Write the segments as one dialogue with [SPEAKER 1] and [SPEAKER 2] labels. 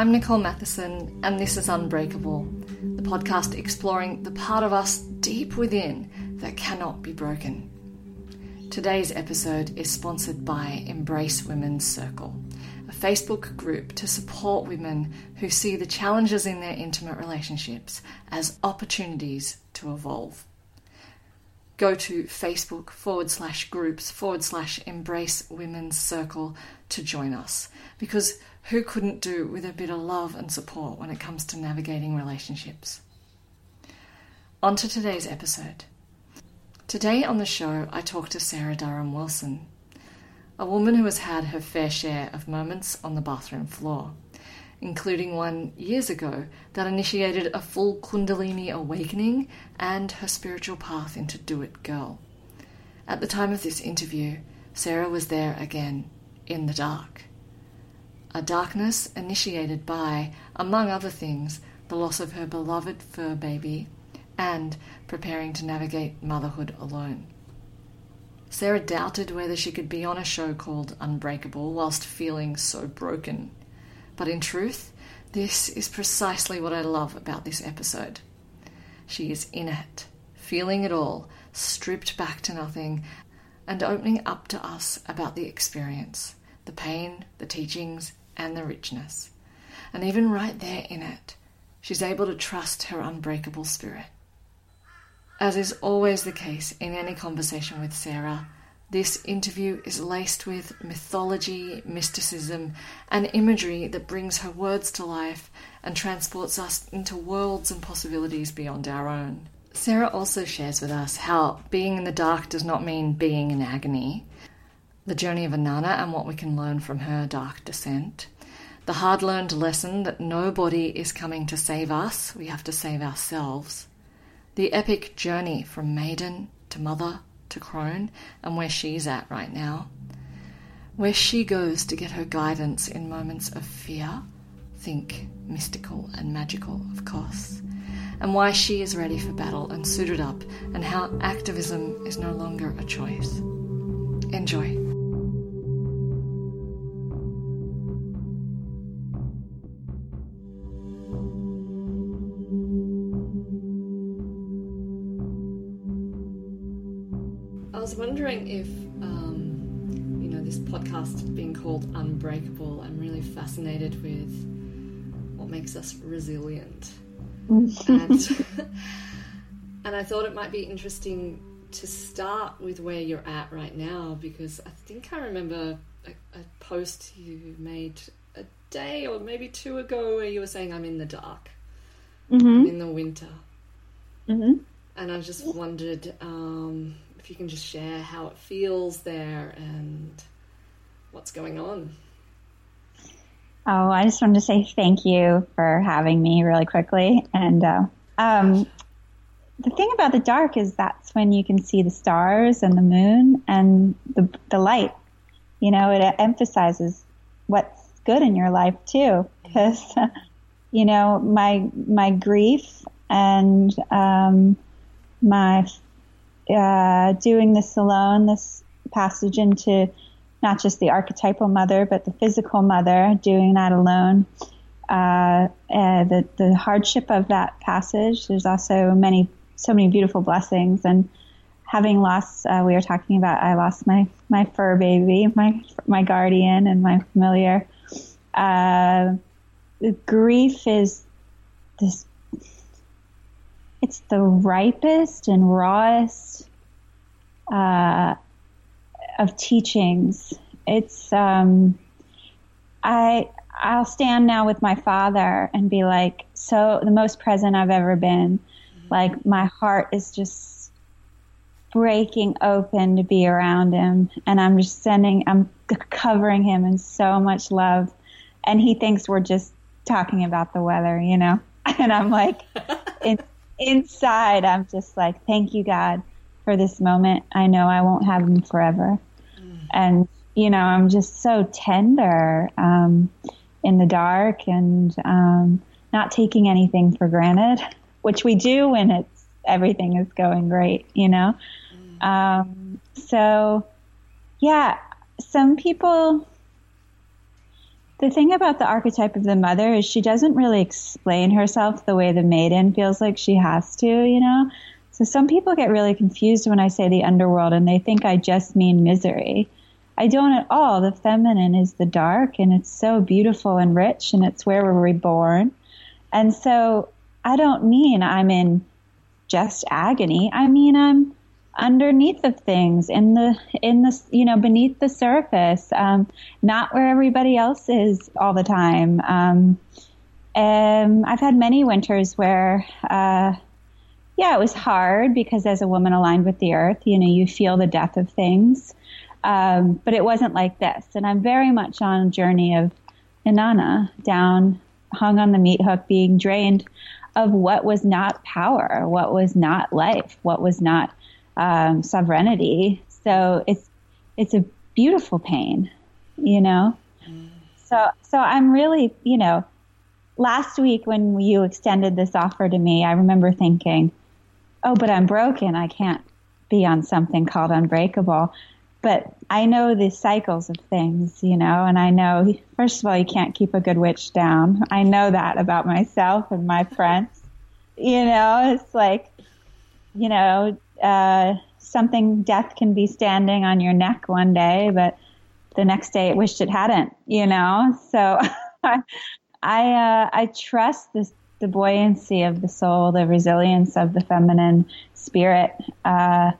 [SPEAKER 1] I'm Nicole Matheson, and this is Unbreakable, the podcast exploring the part of us deep within that cannot be broken. Today's episode is sponsored by Embrace Women's Circle, a Facebook group to support women who see the challenges in their intimate relationships as opportunities to evolve go to Facebook forward slash groups forward slash embrace women's circle to join us. Because who couldn't do with a bit of love and support when it comes to navigating relationships? On to today's episode. Today on the show, I talk to Sarah Durham Wilson, a woman who has had her fair share of moments on the bathroom floor including one years ago that initiated a full Kundalini awakening and her spiritual path into Do It Girl. At the time of this interview, Sarah was there again, in the dark. A darkness initiated by, among other things, the loss of her beloved fur baby and preparing to navigate motherhood alone. Sarah doubted whether she could be on a show called Unbreakable whilst feeling so broken. But in truth, this is precisely what I love about this episode. She is in it, feeling it all, stripped back to nothing, and opening up to us about the experience, the pain, the teachings, and the richness. And even right there in it, she's able to trust her unbreakable spirit. As is always the case in any conversation with Sarah, this interview is laced with mythology, mysticism, and imagery that brings her words to life and transports us into worlds and possibilities beyond our own. Sarah also shares with us how being in the dark does not mean being in agony, the journey of Inanna and what we can learn from her dark descent, the hard learned lesson that nobody is coming to save us, we have to save ourselves, the epic journey from maiden to mother to crone and where she's at right now. Where she goes to get her guidance in moments of fear, think mystical and magical, of course, and why she is ready for battle and suited up, and how activism is no longer a choice. Enjoy. Wondering if, um, you know, this podcast being called Unbreakable, I'm really fascinated with what makes us resilient. and, and I thought it might be interesting to start with where you're at right now because I think I remember a, a post you made a day or maybe two ago where you were saying, I'm in the dark, mm-hmm. I'm in the winter. Mm-hmm. And I just wondered, um, you can just share how it feels there and what's going on.
[SPEAKER 2] Oh, I just wanted to say thank you for having me really quickly. And uh, um, the thing about the dark is that's when you can see the stars and the moon and the, the light. You know, it emphasizes what's good in your life too. Because, you know, my, my grief and um, my uh, doing this alone, this passage into not just the archetypal mother, but the physical mother, doing that alone. Uh, the the hardship of that passage. There's also many, so many beautiful blessings, and having lost, uh, we were talking about. I lost my my fur baby, my my guardian, and my familiar. Uh, grief is this it's the ripest and rawest uh, of teachings. It's um, I I'll stand now with my father and be like, so the most present I've ever been. Like my heart is just breaking open to be around him, and I'm just sending, I'm covering him in so much love, and he thinks we're just talking about the weather, you know, and I'm like. in, inside, I'm just like, thank you, God, for this moment. I know I won't have him forever. Mm. And, you know, I'm just so tender um, in the dark and um, not taking anything for granted, which we do when it's everything is going great, you know? Mm. Um, so, yeah, some people the thing about the archetype of the mother is she doesn't really explain herself the way the maiden feels like she has to, you know? So some people get really confused when I say the underworld and they think I just mean misery. I don't at all. The feminine is the dark and it's so beautiful and rich and it's where we're reborn. And so I don't mean I'm in just agony. I mean I'm underneath of things in the in the you know beneath the surface um, not where everybody else is all the time. Um, um, i've had many winters where uh, yeah it was hard because as a woman aligned with the earth you know you feel the death of things. Um, but it wasn't like this. And i'm very much on a journey of inanna down hung on the meat hook being drained of what was not power what was not life what was not um, sovereignty. So it's it's a beautiful pain, you know. Mm. So so I'm really, you know, last week when you extended this offer to me, I remember thinking, "Oh, but I'm broken. I can't be on something called unbreakable." But I know the cycles of things, you know, and I know, first of all, you can't keep a good witch down. I know that about myself and my friends. You know, it's like, you know, uh, something death can be standing on your neck one day, but the next day it wished it hadn't, you know? So I, uh, I trust this, the buoyancy of the soul, the resilience of the feminine spirit, uh,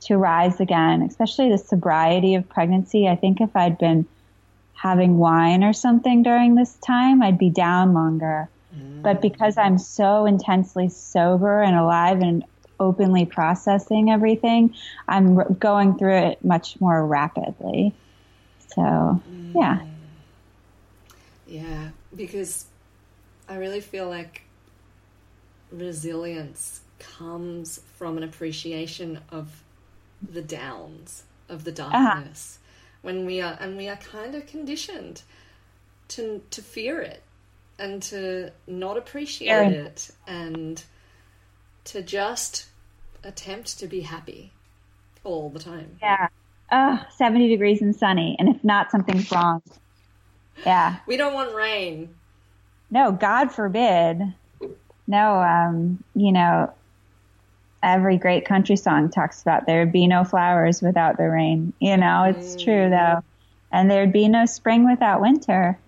[SPEAKER 2] to rise again, especially the sobriety of pregnancy. I think if I'd been having wine or something during this time, I'd be down longer. Mm. But because I'm so intensely sober and alive and openly processing everything, I'm going through it much more rapidly. So, yeah. Mm.
[SPEAKER 1] Yeah, because I really feel like resilience comes from an appreciation of the downs, of the uh-huh. darkness. Uh-huh. When we are, and we are kind of conditioned to to fear it and to not appreciate it and to just attempt to be happy all the time.
[SPEAKER 2] Yeah. Oh, 70 degrees and sunny. And if not, something's wrong. Yeah.
[SPEAKER 1] We don't want rain.
[SPEAKER 2] No, God forbid. No, um, you know, every great country song talks about there'd be no flowers without the rain. You know, it's mm. true though. And there'd be no spring without winter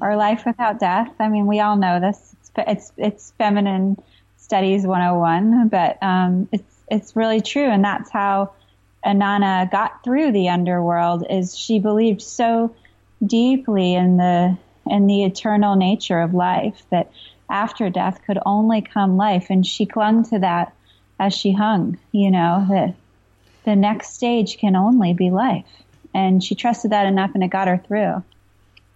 [SPEAKER 2] or life without death. I mean, we all know this. It's, it's, it's feminine studies 101, but, um, it's, it's really true. And that's how Inanna got through the underworld is she believed so deeply in the, in the eternal nature of life that after death could only come life. And she clung to that as she hung, you know, that the next stage can only be life. And she trusted that enough and it got her through.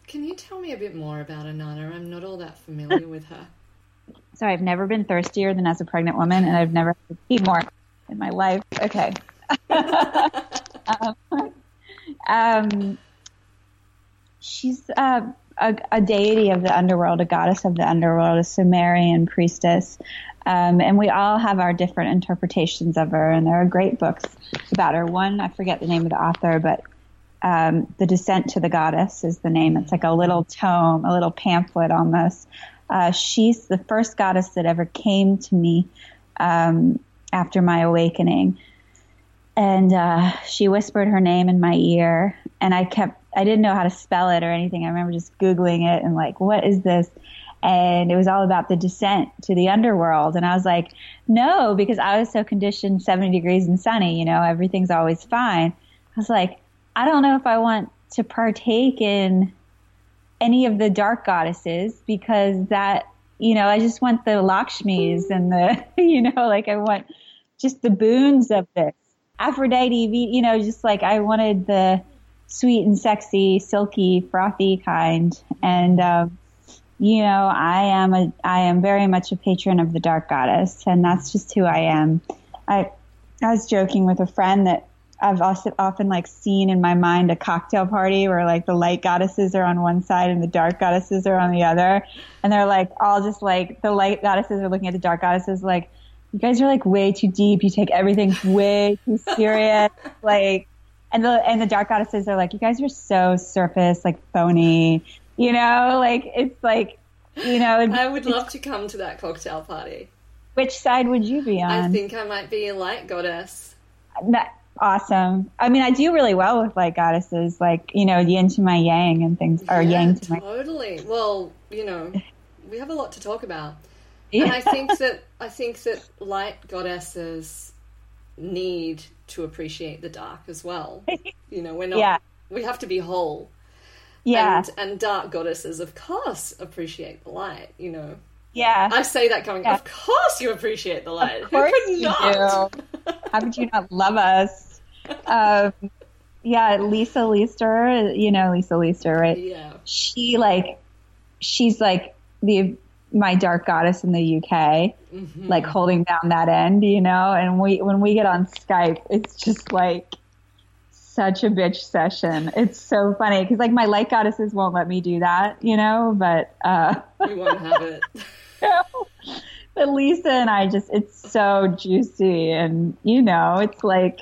[SPEAKER 1] Can you tell me a bit more about Inanna? I'm not all that familiar with her.
[SPEAKER 2] Sorry, I've never been thirstier than as a pregnant woman, and I've never eaten more in my life. Okay. um, um, she's uh, a, a, deity of the underworld, a goddess of the underworld, a Sumerian priestess. Um, and we all have our different interpretations of her, and there are great books about her. One, I forget the name of the author, but um, The Descent to the Goddess is the name. It's like a little tome, a little pamphlet almost. Uh, she's the first goddess that ever came to me um, after my awakening. And uh, she whispered her name in my ear, and I kept, I didn't know how to spell it or anything. I remember just Googling it and like, what is this? And it was all about the descent to the underworld. And I was like, no, because I was so conditioned 70 degrees and sunny, you know, everything's always fine. I was like, I don't know if I want to partake in any of the dark goddesses because that, you know, I just want the Lakshmis and the, you know, like I want just the boons of this. Aphrodite, you know, just like I wanted the sweet and sexy, silky, frothy kind. And, um, you know, I am a, I am very much a patron of the dark goddess and that's just who I am. I, I was joking with a friend that I've also often like seen in my mind a cocktail party where like the light goddesses are on one side and the dark goddesses are on the other. And they're like all just like the light goddesses are looking at the dark goddesses like, you guys are like way too deep. You take everything way too serious. like, and the and the dark goddesses are like, you guys are so surface, like phony. You know, like it's like, you know,
[SPEAKER 1] I would love to come to that cocktail party.
[SPEAKER 2] Which side would you be on?
[SPEAKER 1] I think I might be a light goddess.
[SPEAKER 2] That, awesome. I mean, I do really well with like goddesses, like you know, yin to my yang and things, or
[SPEAKER 1] yeah,
[SPEAKER 2] yang to
[SPEAKER 1] totally. my. Totally. Well, you know, we have a lot to talk about,
[SPEAKER 2] yeah.
[SPEAKER 1] and I think that I think that light goddesses need to appreciate the dark as well. You know, we're not.
[SPEAKER 2] Yeah.
[SPEAKER 1] We have to be whole.
[SPEAKER 2] Yeah.
[SPEAKER 1] And, and dark goddesses, of course, appreciate the light. You know.
[SPEAKER 2] Yeah.
[SPEAKER 1] I say that going, yeah. of course you appreciate the light.
[SPEAKER 2] Of course
[SPEAKER 1] Who could
[SPEAKER 2] you
[SPEAKER 1] not?
[SPEAKER 2] do. How could you not love us? Um, yeah, Lisa Lister, you know Lisa Lister, right?
[SPEAKER 1] Yeah.
[SPEAKER 2] She like, she's like the my dark goddess in the UK,
[SPEAKER 1] mm-hmm.
[SPEAKER 2] like holding down that end, you know. And we when we get on Skype, it's just like such a bitch session. It's so funny because like my light goddesses won't let me do that, you know. But uh,
[SPEAKER 1] we won't have it.
[SPEAKER 2] but Lisa and I just, it's so juicy. And, you know, it's like,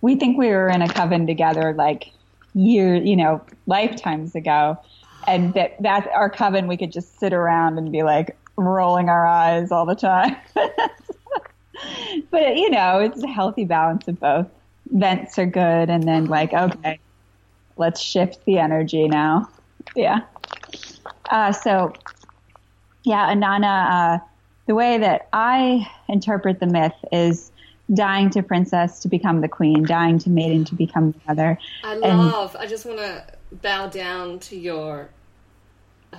[SPEAKER 2] we think we were in a coven together like years, you know, lifetimes ago. And that, that our coven, we could just sit around and be like rolling our eyes all the time. but, you know, it's a healthy balance of both. Vents are good. And then like, okay, let's shift the energy now. Yeah. Uh, so yeah, Inanna, uh, the way that I interpret the myth is dying to princess to become the queen, dying to maiden to become the mother.
[SPEAKER 1] I love. And, I just want to bow down to your uh,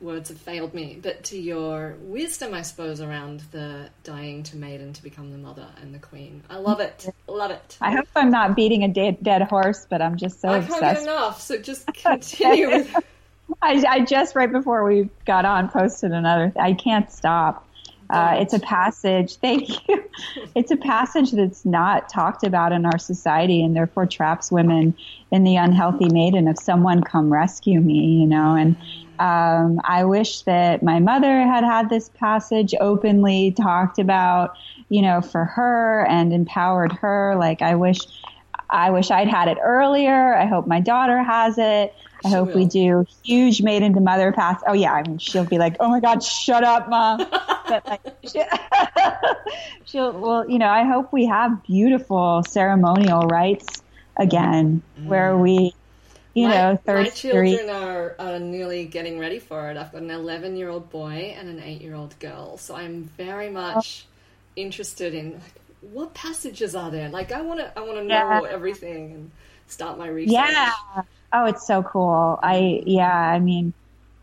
[SPEAKER 1] words have failed me, but to your wisdom, I suppose, around the dying to maiden to become the mother and the queen. I love it. Love it.
[SPEAKER 2] I hope I'm not beating a dead, dead horse, but I'm just so
[SPEAKER 1] I
[SPEAKER 2] obsessed.
[SPEAKER 1] can't get enough. So just continue with.
[SPEAKER 2] I, I, just right before we got on posted another. I can't stop. Uh, it's a passage. Thank you. It's a passage that's not talked about in our society, and therefore traps women in the unhealthy maiden. If someone come rescue me, you know. And um, I wish that my mother had had this passage openly talked about, you know, for her and empowered her. Like I wish, I wish I'd had it earlier. I hope my daughter has it. I
[SPEAKER 1] She
[SPEAKER 2] hope
[SPEAKER 1] will.
[SPEAKER 2] we do huge maiden to mother pass. Oh yeah, I mean she'll be like, oh my god, shut up, mom. but like, she, she'll well, you know, I hope we have beautiful ceremonial rites again, where mm. we, you
[SPEAKER 1] my,
[SPEAKER 2] know,
[SPEAKER 1] my
[SPEAKER 2] third three.
[SPEAKER 1] children are, are nearly getting ready for it. I've got an 11 year old boy and an 8 year old girl, so I'm very oh. much interested in like, what passages are there. Like I want to, I want to know
[SPEAKER 2] Yeah.
[SPEAKER 1] everything and start my research.
[SPEAKER 2] Yeah. Oh, it's so cool. I yeah. I mean,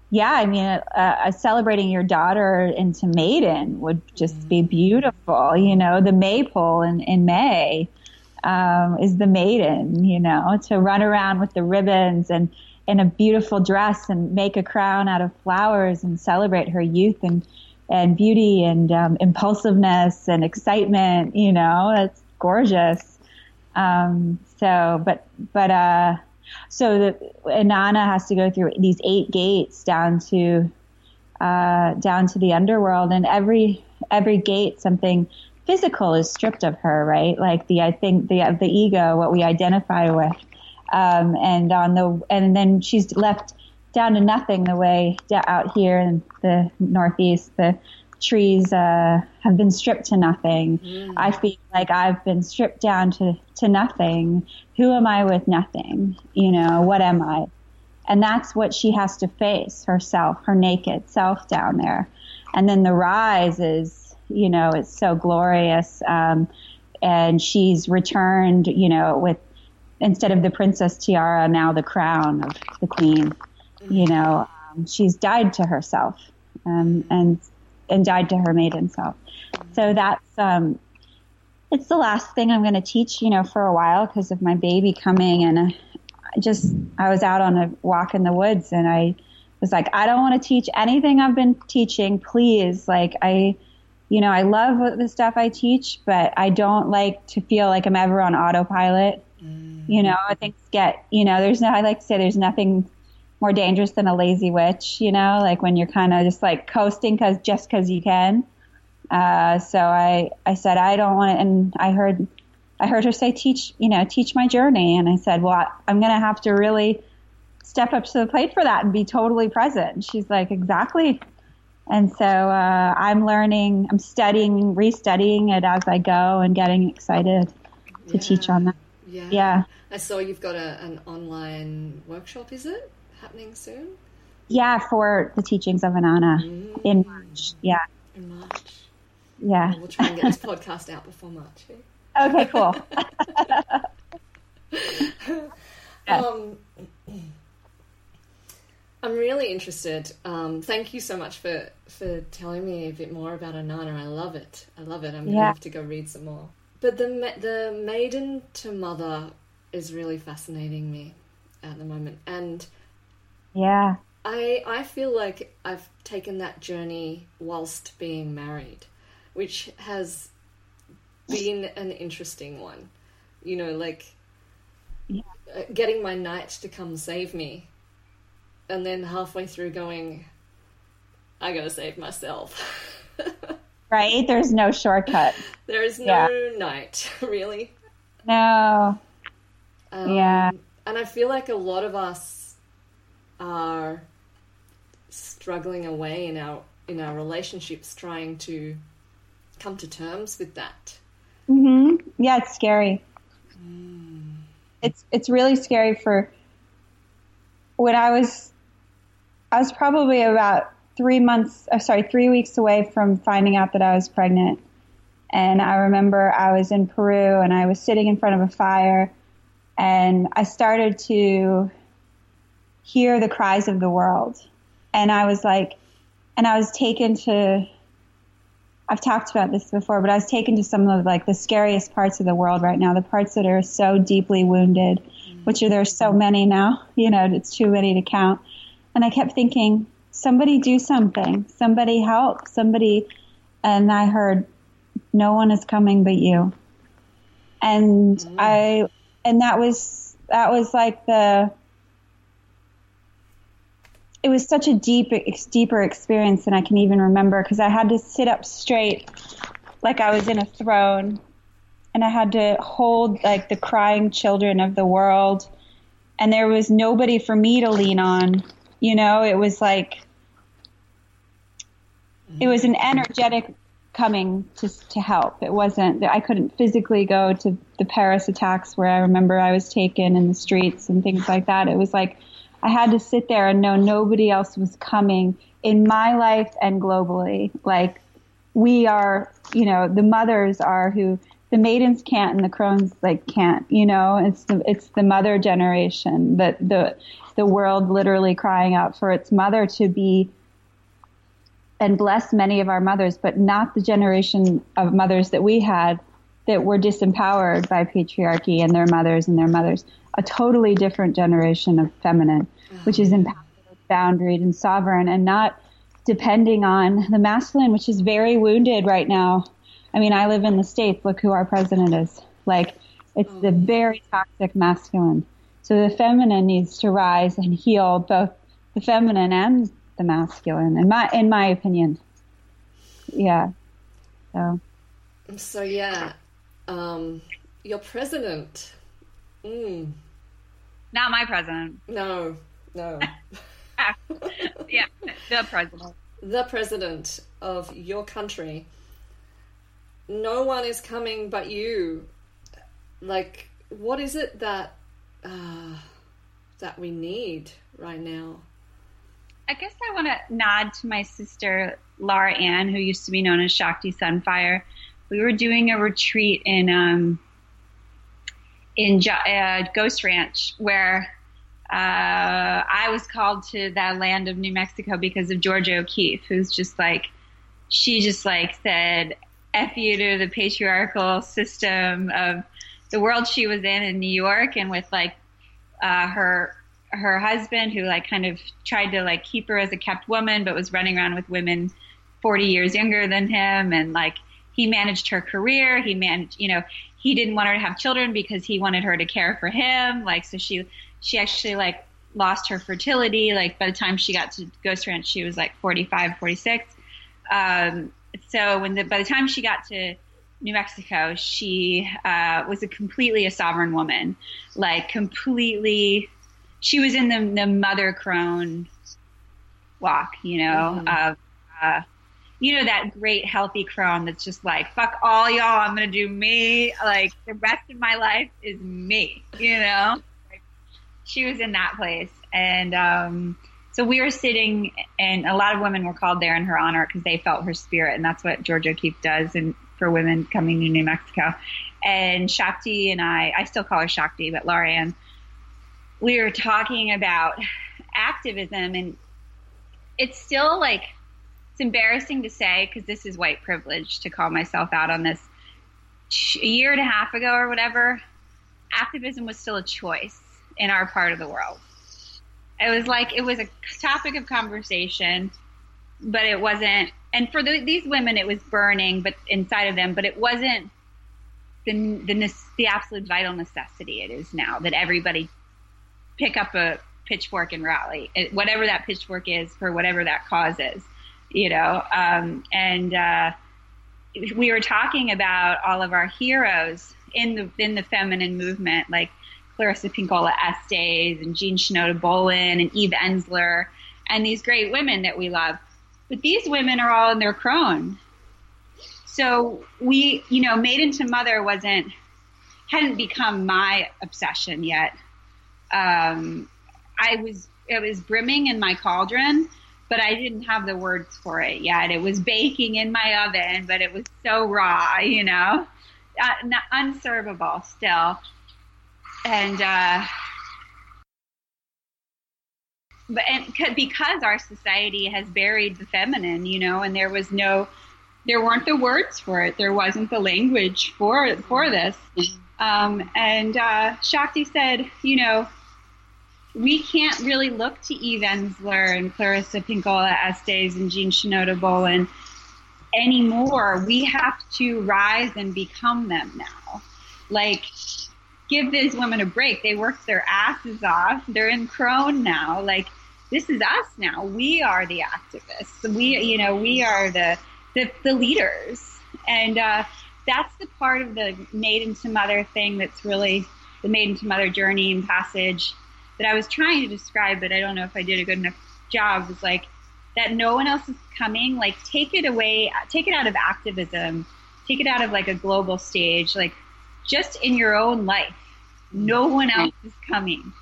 [SPEAKER 2] yeah. I mean, uh, uh, celebrating your daughter into maiden would just be beautiful. You know, the maypole in in May um, is the maiden. You know, to run around with the ribbons and in a beautiful dress and make a crown out of flowers and celebrate her youth and and beauty and um, impulsiveness and excitement. You know, that's gorgeous. Um, so, but but uh, so the Inanna has to go through these eight gates down to uh, down to the underworld, and every every gate something physical is stripped of her, right? Like the I think the the ego, what we identify with, um, and on the and then she's left down to nothing. The way out here in the northeast, the trees uh, have been stripped to nothing. I feel like I've been stripped down to to nothing. Who am I with nothing? You know, what am I? And that's what she has to face herself, her naked self down there. And then the rise is, you know, it's so glorious. Um, and she's returned, you know, with instead of the princess tiara, now the crown of the queen. You know, um, she's died to herself, um, and and died to her maiden self. So that's um, it's the last thing I'm going to teach, you know, for a while because of my baby coming. And uh, I just, I was out on a walk in the woods and I was like, I don't want to teach anything I've been teaching. Please. Like I, you know, I love the stuff I teach, but I don't like to feel like I'm ever on autopilot. You know, things get, you know, there's no, I like to say there's nothing more dangerous than a lazy witch, you know, like when you're kind of just like coasting cause just cause you can. Uh, so I, I said, I don't want to, and I heard, I heard her say, teach, you know, teach my journey. And I said, well, I, I'm going to have to really step up to the plate for that and be totally present. And she's like, exactly. And so uh, I'm learning, I'm studying, restudying it as I go and getting excited to yeah. teach on that.
[SPEAKER 1] Yeah.
[SPEAKER 2] Yeah.
[SPEAKER 1] I saw you've got a, an online workshop, is it? Happening soon?
[SPEAKER 2] Yeah, for the teachings of Inanna mm. in March. Yeah.
[SPEAKER 1] In March.
[SPEAKER 2] Yeah.
[SPEAKER 1] We'll try and get this podcast out before March.
[SPEAKER 2] Eh? Okay, cool.
[SPEAKER 1] um, I'm really interested. Um, thank you so much for, for telling me a bit more about Inanna. I love it. I love it. I'm going to have to go read some more. But the the maiden to mother is really fascinating me at the moment, and
[SPEAKER 2] yeah,
[SPEAKER 1] I I feel like I've taken that journey whilst being married, which has been an interesting one. You know, like
[SPEAKER 2] yeah.
[SPEAKER 1] Uh, getting my knight to come save me, and then halfway through going, I gotta save myself.
[SPEAKER 2] right? There's no shortcut.
[SPEAKER 1] there is no yeah. knight, really.
[SPEAKER 2] No.
[SPEAKER 1] Um,
[SPEAKER 2] yeah.
[SPEAKER 1] And I feel like a lot of us are struggling away in our in our relationships, trying to come to terms with that.
[SPEAKER 2] hmm Yeah, it's scary. Mm. It's it's really scary for when I was I was probably about three months, uh, sorry, three weeks away from finding out that I was pregnant. And I remember I was in Peru and I was sitting in front of a fire and I started to hear the cries of the world. And I was like, and I was taken to, I've talked about this before, but I was taken to some of like the scariest parts of the world right now, the parts that are so deeply wounded, which are there's so many now, you know, it's too many to count. And I kept thinking, somebody do something, somebody help, somebody. And I heard, no one is coming but you. And mm. I, and that was, that was like the, it was such a deep, deeper experience than I can even remember because I had to sit up straight like I was in a throne and I had to hold like the crying children of the world and there was nobody for me to lean on. You know, it was like it was an energetic coming to to help. It wasn't I couldn't physically go to the Paris attacks where I remember I was taken in the streets and things like that. It was like I had to sit there and know nobody else was coming in my life and globally. Like we are, you know, the mothers are who the maidens can't and the crones like can't, you know, it's the, it's the mother generation that the, the world literally crying out for its mother to be and bless many of our mothers, but not the generation of mothers that we had that were disempowered by patriarchy and their mothers and their mothers. A totally different generation of feminine, which is empowered, boundaried, and sovereign, and not depending on the masculine, which is very wounded right now. I mean, I live in the States. Look who our president is. Like, it's the very toxic masculine. So the feminine needs to rise and heal both the feminine and the masculine, in my in my opinion. Yeah. So.
[SPEAKER 1] So yeah, um, your president. Mm.
[SPEAKER 2] Not my president.
[SPEAKER 1] No, no.
[SPEAKER 2] yeah, the president.
[SPEAKER 1] The president of your country. No one is coming but you. Like, what is it that uh, that we need right now?
[SPEAKER 2] I guess I want to nod to my sister Laura Ann, who used to be known as Shakti Sunfire. We were doing a retreat in um, in uh, Ghost Ranch where uh, I was called to that land of New Mexico because of Georgia O'Keeffe, who's just like she just like said "f you" to the patriarchal system of the world she was in in New York, and with like uh, her her husband who like kind of tried to like keep her as a kept woman but was running around with women 40 years younger than him and like he managed her career he managed you know he didn't want her to have children because he wanted her to care for him. Like so she she actually like lost her fertility. Like by the time she got to ghost ranch she was like 45 46 um, so when the by the time she got to New Mexico, she uh, was a completely a sovereign woman, like completely she was in the, the mother crone walk, you know, mm-hmm. of, uh, you know, that great healthy crone that's just like, fuck all y'all, I'm going to do me. Like the rest of my life is me, you know? She was in that place. And, um, so we were sitting, and a lot of women were called there in her honor because they felt her spirit, and that's what Georgia O'Keeffe does, and for women coming to New Mexico. And Shakti and I, I still call her Shakti, but Laura we were talking about activism, and it's still like it's embarrassing to say because this is white privilege to call myself out on this. A year and a half ago or whatever, activism was still a choice in our part of the world. It was like it was a topic of conversation, but it wasn't. And for the, these women, it was burning, but inside of them, but it wasn't the the the absolute vital necessity it is now that everybody pick up a pitchfork and rally, whatever that pitchfork is for whatever that cause is, you know. Um, and uh, we were talking about all of our heroes in the in the feminine movement, like Clarissa Pinkola Estes and Jean Shinoda Bolen and Eve Ensler and these great women that we love. But these women are all in their crone. So we, you know, Maiden to Mother wasn't, hadn't become my obsession yet. Um, I was, it was brimming in my cauldron, but I didn't have the words for it yet. It was baking in my oven, but it was so raw, you know, uh, unservable still and uh, but and because our society has buried the feminine, you know, and there was no, there weren't the words for it. There wasn't the language for for this. Um, and uh, Shakti said, you know, we can't really look to Eve Ensler and Clarissa Pinkola Estes and Jean Shinoda Bolen anymore. We have to rise and become them now. Like give these women a break. They worked their asses off. They're in crone now. Like this is us now. We are the activists. We, you know, we are the the, the leaders, and uh, that's the part of the maiden to mother thing that's really the maiden to mother journey and passage that I was trying to describe, but I don't know if I did a good enough job. Was like that no one else is coming. Like take it away, take it out of activism, take it out of like a global stage, like just in your own life. No one mm-hmm. else is coming.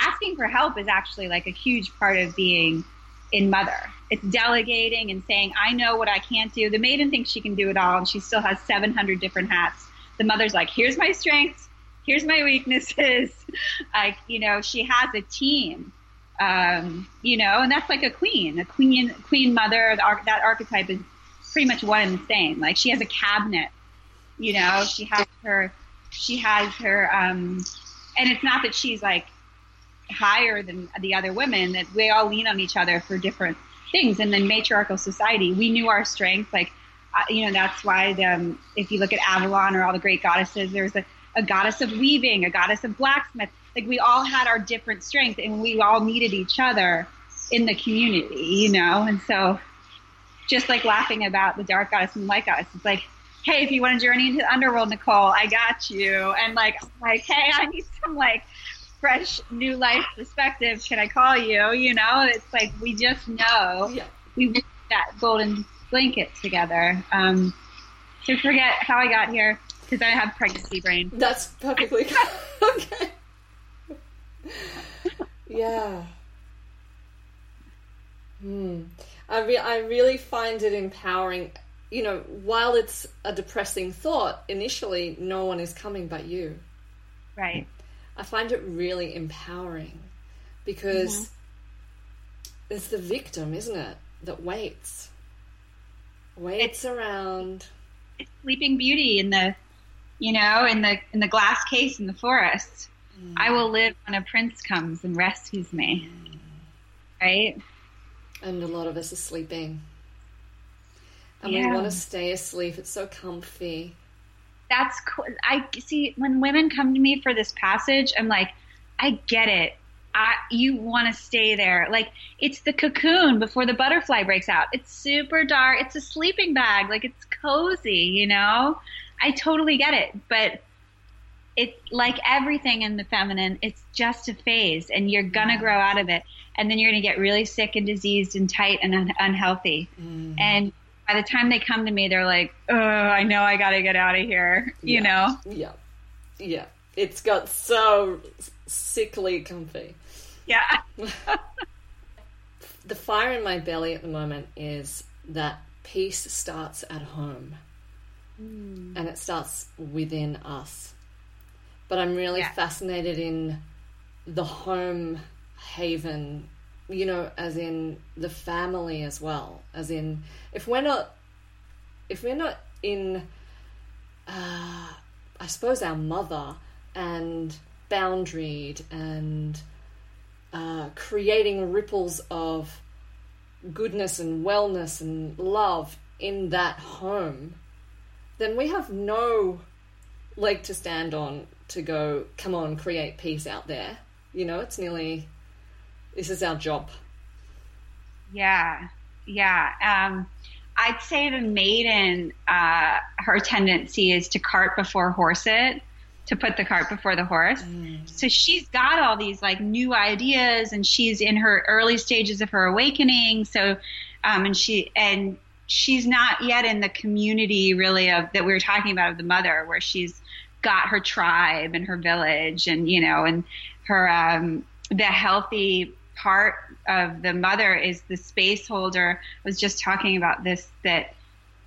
[SPEAKER 2] Asking for help is actually like a huge part of being in mother. It's delegating and saying, I know what I can't do. The maiden thinks she can do it all and she still has 700 different hats. The mother's like, here's my strengths. Here's my weaknesses. like, you know, she has a team. Um, you know, and that's like a queen, a queen, queen mother. that archetype is pretty much one and the same. Like she has a cabinet, you know, she has her she has her, um, and it's not that she's like higher than the other women, that we all lean on each other for different things. And then matriarchal society, we knew our strength. Like, uh, you know, that's why the, um, if you look at Avalon or all the great goddesses, there's a, a goddess of weaving, a goddess of blacksmith. Like we all had our different strengths and we all needed each other in the community, you know? And so just like laughing about the dark goddess and the light goddess, it's like hey, if you want to journey into the underworld, Nicole, I got you. And like, like, hey, I need some like fresh new life perspective. Can I call you? You know, it's like we just know yeah. we that golden blanket together. Um, to forget how I got here because I have pregnancy brain.
[SPEAKER 1] That's perfectly okay. yeah. Hmm. I re- I really find it empowering you know, while it's a depressing thought, initially no one is coming but you.
[SPEAKER 2] Right.
[SPEAKER 1] I find it really empowering because mm-hmm. it's the victim, isn't it, that waits. Waits it's, around.
[SPEAKER 2] It's Sleeping Beauty in the you know, in the in the glass case in the forest. Mm. I will live when a prince comes and rescues me. Mm. Right?
[SPEAKER 1] And a lot of us are sleeping and yeah. we want to stay asleep. It's so comfy.
[SPEAKER 2] That's cool. I see when women come to me for this passage, I'm like, I get it. I, you want to stay there. Like it's the cocoon before the butterfly breaks out. It's super dark. It's a sleeping bag. Like it's cozy, you know? I totally get it. But it's like everything in the feminine, it's just a phase and you're going to grow out of it. And then you're going to get really sick and diseased and tight and un- unhealthy. Mm. And by the time they come to me, they're like, oh, I know I got to get out of here, you
[SPEAKER 1] yeah.
[SPEAKER 2] know?
[SPEAKER 1] Yeah. Yeah. It's got so sickly comfy.
[SPEAKER 2] Yeah.
[SPEAKER 1] the fire in my belly at the moment is that peace starts at home. Mm. And it starts within us but I'm really yeah. fascinated in the home haven, you know, as in the family as well. As in, if we're not, if we're not in, uh, I suppose our mother and boundaried and uh, creating ripples of goodness and wellness and love in that home, then we have no leg to stand on to go, come on, create peace out there. You know, it's nearly, this is our job.
[SPEAKER 2] Yeah, yeah. Um, I'd say the maiden, uh, her tendency is to cart before horse it, to put the cart before the horse. Mm. So she's got all these like new ideas and she's in her early stages of her awakening. So, um, and she, and she's not yet in the community really of that we were talking about of the mother where she's got her tribe and her village and you know and her um, the healthy part of the mother is the space holder. I was just talking about this that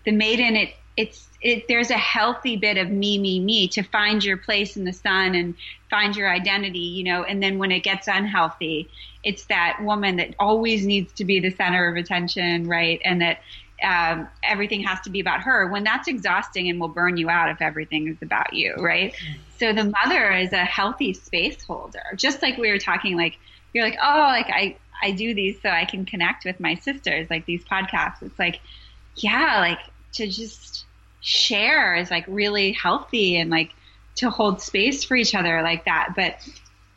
[SPEAKER 2] the maiden it it's it there's a healthy bit of me me me to find your place in the sun and find your identity you know and then when it gets unhealthy it's that woman that always needs to be the center of attention right? And that um, everything has to be about her when that's exhausting and will burn you out if everything is about you, right? So the mother is a healthy space holder, just like we were talking, like, you're like, oh, like I, I do these so I can connect with my sisters, like these podcasts. It's like, yeah, like to just share is like really healthy and like to hold space for each other like that. But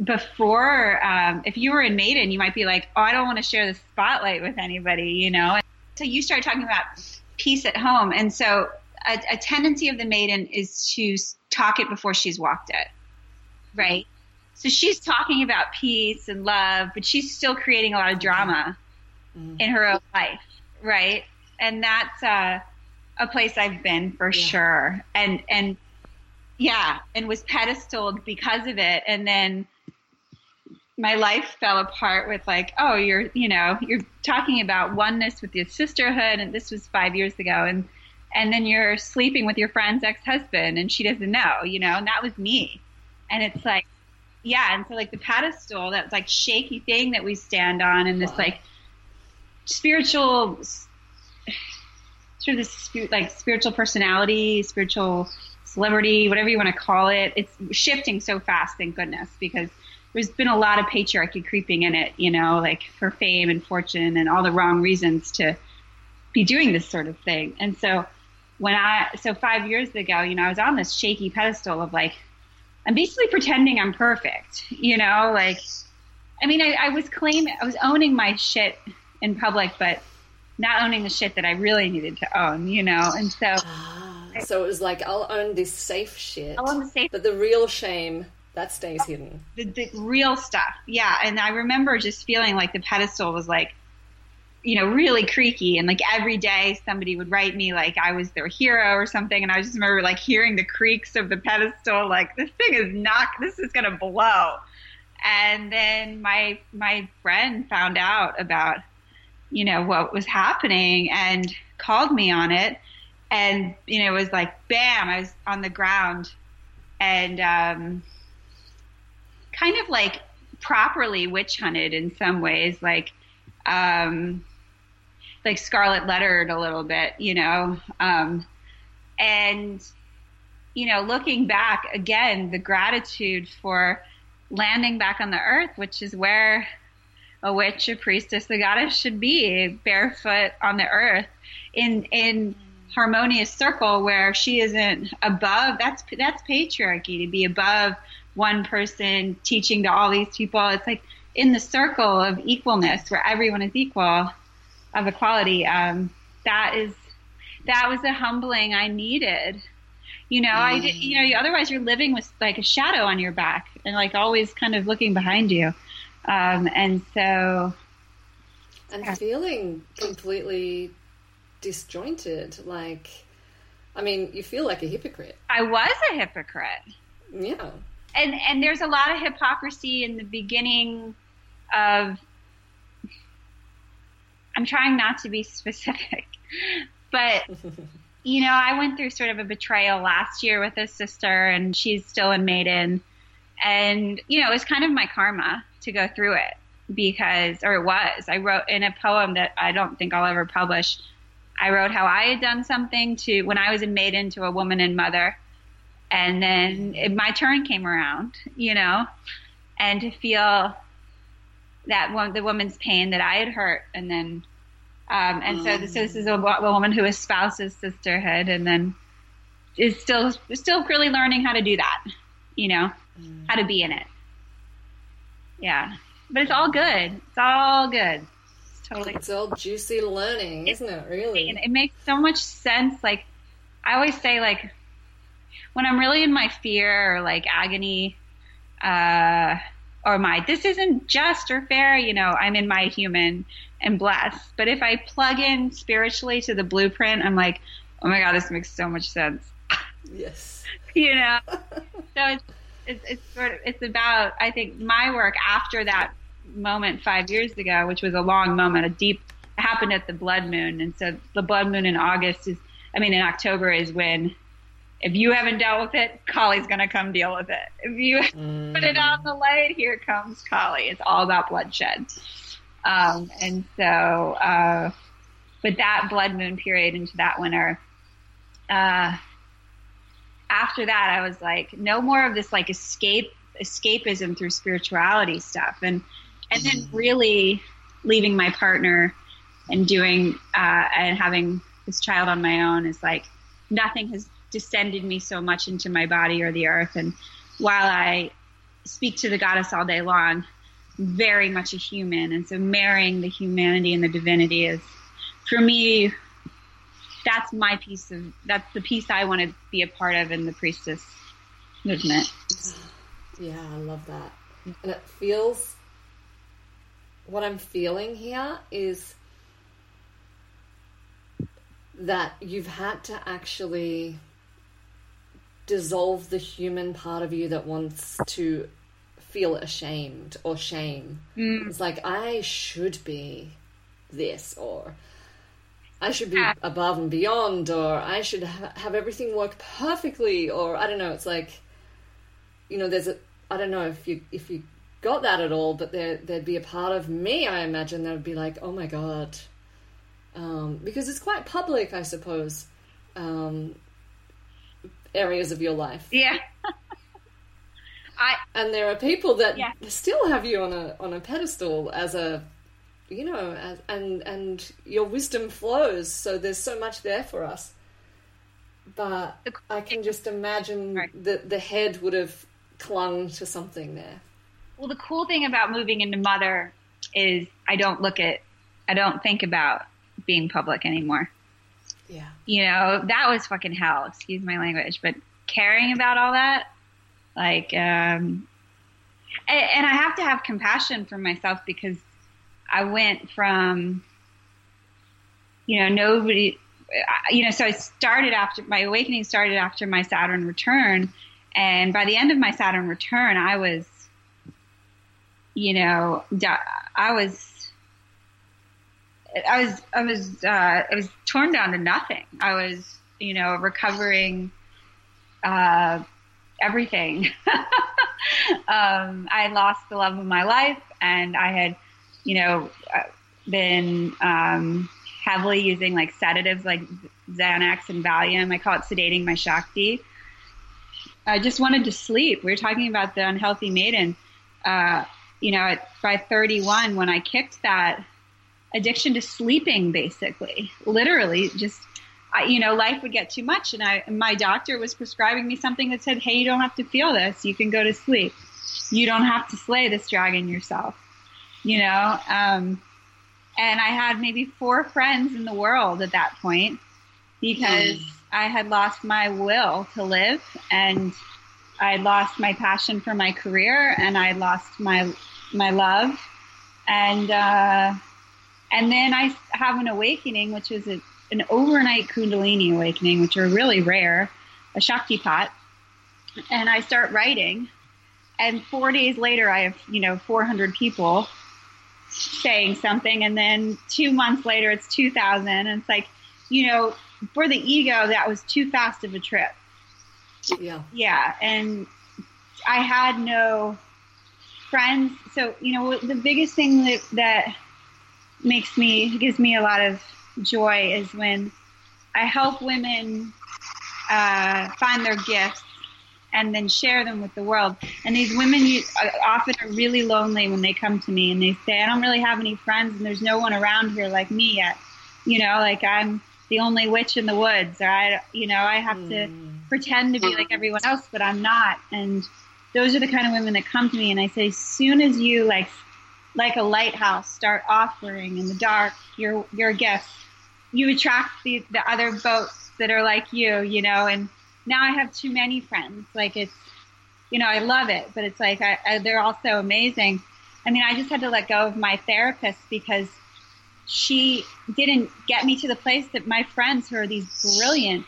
[SPEAKER 2] before, um, if you were in Maiden, you might be like, oh, I don't want to share the spotlight with anybody, you know? So you started talking about peace at home. And so a, a tendency of the maiden is to talk it before she's walked it, right? So she's talking about peace and love, but she's still creating a lot of drama mm-hmm. in her own life, right? And that's uh, a place I've been for yeah. sure. And and yeah, and was pedestaled because of it. And then my life fell apart with like, oh, you're, you know, you're talking about oneness with your sisterhood, and this was five years ago, and and then you're sleeping with your friend's ex-husband, and she doesn't know, you know, and that was me, and it's like, yeah, and so like the pedestal, that like shaky thing that we stand on, and this like spiritual, sort of this like spiritual personality, spiritual celebrity, whatever you want to call it, it's shifting so fast, thank goodness, because there's been a lot of patriarchy creeping in it, you know, like for fame and fortune and all the wrong reasons to be doing this sort of thing. And so when I, so five years ago, you know, I was on this shaky pedestal of like, I'm basically pretending I'm perfect, you know, like, I mean, I, I was claiming, I was owning my shit in public, but not owning the shit that I really needed to own, you know? And so.
[SPEAKER 1] Ah, so it was like, I'll own this safe shit.
[SPEAKER 2] I'll own the safe.
[SPEAKER 1] But the real shame that stays hidden.
[SPEAKER 2] The, the real stuff, yeah. And I remember just feeling like the pedestal was like, you know, really creaky. And like every day somebody would write me like I was their hero or something. And I just remember like hearing the creaks of the pedestal, like this thing is not, this is going to blow. And then my, my friend found out about, you know, what was happening and called me on it. And, you know, it was like, bam, I was on the ground and, um, kind of like properly witch hunted in some ways, like um, like scarlet lettered a little bit, you know. Um, and you know, looking back again, the gratitude for landing back on the earth, which is where a witch, a priestess, a goddess should be, barefoot on the earth in in harmonious circle where she isn't above that's that's patriarchy to be above one person teaching to all these people. It's like in the circle of equalness where everyone is equal of equality. Um, that is, that was a humbling I needed. You know, mm. I did, you know, otherwise you're living with like a shadow on your back and like always kind of looking behind you. Um, and so.
[SPEAKER 1] And feeling completely disjointed. Like, I mean, you feel like a hypocrite.
[SPEAKER 2] I was a hypocrite.
[SPEAKER 1] Yeah.
[SPEAKER 2] And, and there's a lot of hypocrisy in the beginning of I'm trying not to be specific, but you know, I went through sort of a betrayal last year with a sister, and she's still in Maiden, and you know, it was kind of my karma to go through it because, or it was. I wrote in a poem that I don't think I'll ever publish. I wrote how I had done something to when I was in Maiden to a woman and mother, and then it, my turn came around, you know, and to feel that one, the woman's pain that I had hurt, and then, um, and so, this, so this is a, a, woman who espouses sisterhood, and then is still still really learning how to do that, you know, mm. how to be in it. Yeah, but it's all good. It's all good.
[SPEAKER 1] It's totally. It's all juicy learning, isn't it? Really,
[SPEAKER 2] it makes so much sense. Like I always say, like when I'm really in my fear or like agony. Uh, or my this isn't just or fair, you know, I'm in my human and blessed. But if I plug in spiritually to the blueprint, I'm like, oh my God, this makes so much sense.
[SPEAKER 1] Yes.
[SPEAKER 2] you know, so it's, it's, it's sort of, it's about, I think my work after that moment five years ago, which was a long moment, a deep, happened at the blood moon. And so the blood moon in August is, I mean, in October is when if you haven't dealt with it, Kali's going to come deal with it. If you mm. put it on the light, here comes Kali. It's all about bloodshed. Um, and so, uh, but that blood moon period into that winter, uh, after that, I was like, no more of this like escape, escapism through spirituality stuff. And, and then mm. really leaving my partner and doing, uh, and having this child on my own is like, nothing has descended me so much into my body or the earth. And while I speak to the goddess all day long, very much a human. And so marrying the humanity and the divinity is, for me, that's my piece of, that's the piece I want to be a part of in the priestess movement.
[SPEAKER 1] Yeah, I love that. And it feels, what I'm feeling here is that you've had to actually dissolve the human part of you that wants to feel ashamed or shame. Mm. It's like, I should be this, or I should be above and beyond, or I should ha- have everything work perfectly, or I don't know. It's like, you know, there's a, I don't know if you, if you got that at all, but there, there'd be a part of me, I imagine, that would be like, oh my God. Um, because it's quite public, I suppose. Um, areas of your life.
[SPEAKER 2] Yeah.
[SPEAKER 1] I and there are people that yeah. still have you on a on a pedestal as a you know as, and and your wisdom flows so there's so much there for us but i can just imagine right. that the head would have clung to something there
[SPEAKER 2] well the cool thing about moving into mother is i don't look at i don't think about being public anymore
[SPEAKER 1] yeah.
[SPEAKER 2] You know, that was fucking hell, excuse my language, but caring about all that, like, um, and, and I have to have compassion for myself because I went from, you know, nobody, you know, so I started after my awakening started after my Saturn return. And by the end of my Saturn return, I was, you know, I was I was I was uh, I was torn down to nothing. I was you know recovering uh, everything. um, I lost the love of my life, and I had you know uh, been um, heavily using like sedatives like Xanax and Valium. I call it sedating my Shakti. I just wanted to sleep. We were talking about the unhealthy maiden. Uh, you know, at, by 31, when I kicked that addiction to sleeping, basically, literally just. I, you know, life would get too much, and I, my doctor was prescribing me something that said, "Hey, you don't have to feel this. You can go to sleep. You don't have to slay this dragon yourself." You know, um, and I had maybe four friends in the world at that point because mm. I had lost my will to live and I lost my passion for my career and I lost my my love and uh, and then I have an awakening, which is a, an overnight Kundalini awakening, which are really rare, a Shaktipat, and I start writing, and four days later I have you know 400 people saying something, and then two months later it's 2,000, and it's like you know for the ego that was too fast of a trip.
[SPEAKER 1] Yeah.
[SPEAKER 2] Yeah, and I had no friends. So, you know, the biggest thing that, that makes me, gives me a lot of joy is when I help women uh, find their gifts and then share them with the world. And these women uh, often are really lonely when they come to me and they say, I don't really have any friends and there's no one around here like me yet. You know, like I'm the only witch in the woods or I, you know, I have to mm. pretend to be like everyone else, but I'm not. And those are the kind of women that come to me and I say, as soon as you like, like a lighthouse, start offering in the dark your your gifts, you attract the the other boats that are like you, you know. And now I have too many friends. Like it's, you know, I love it, but it's like I, I, they're all so amazing. I mean, I just had to let go of my therapist because she didn't get me to the place that my friends who are these brilliant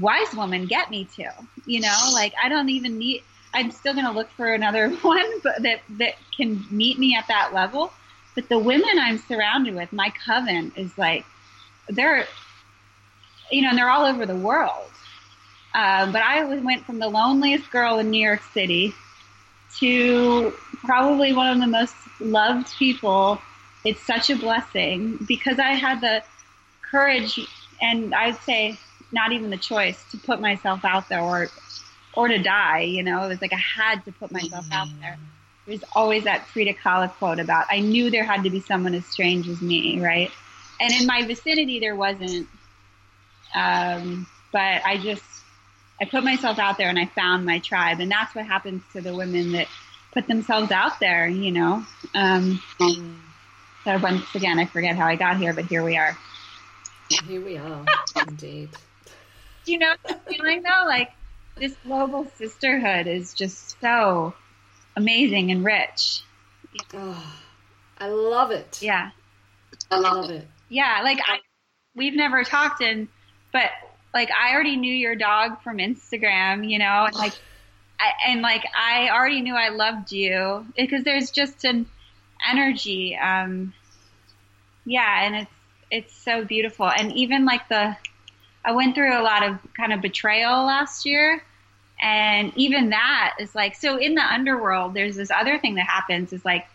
[SPEAKER 2] wise women get me to. You know, like I don't even need I'm still going to look for another one but that that can meet me at that level. But the women I'm surrounded with, my coven is like they're you know, and they're all over the world. Um, but I went from the loneliest girl in New York City to probably one of the most loved people. It's such a blessing because I had the courage and I'd say not even the choice to put myself out there or or to die. You know, it was like I had to put myself mm-hmm. out there. There's always that Frida Kahlo quote about I knew there had to be someone as strange as me, right? And in my vicinity, there wasn't. Um, but I just I put myself out there and I found my tribe, and that's what happens to the women that put themselves out there. You know. Um, so once again, I forget how I got here, but here we are.
[SPEAKER 1] Here we are, indeed.
[SPEAKER 2] Do you know the feeling though? Like this global sisterhood is just so amazing and rich.
[SPEAKER 1] Oh, I love it.
[SPEAKER 2] Yeah.
[SPEAKER 1] I love it.
[SPEAKER 2] Yeah, like I, we've never talked and but like I already knew your dog from Instagram, you know, and like I, and like I already knew I loved you because there's just an energy um yeah, and it's it's so beautiful and even like the I went through a lot of kind of betrayal last year. And even that is like, so in the underworld, there's this other thing that happens is like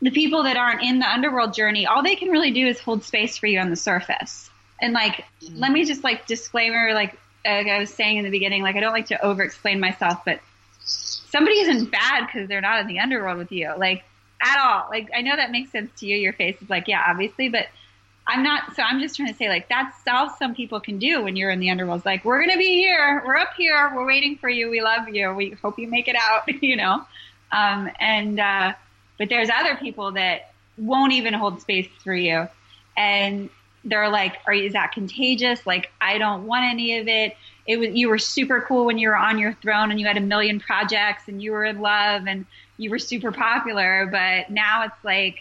[SPEAKER 2] the people that aren't in the underworld journey, all they can really do is hold space for you on the surface. And like, mm-hmm. let me just like disclaimer, like, like I was saying in the beginning, like I don't like to over explain myself, but somebody isn't bad because they're not in the underworld with you, like at all. Like I know that makes sense to you. Your face is like, yeah, obviously, but I'm not, so I'm just trying to say like that's all some people can do when you're in the underworld. It's like, we're going to be here. We're up here. We're waiting for you. We love you. We hope you make it out, you know? Um, and, uh, but there's other people that won't even hold space for you. And they're like, are is that contagious? Like, I don't want any of it. It was, you were super cool when you were on your throne and you had a million projects and you were in love and you were super popular. But now it's like,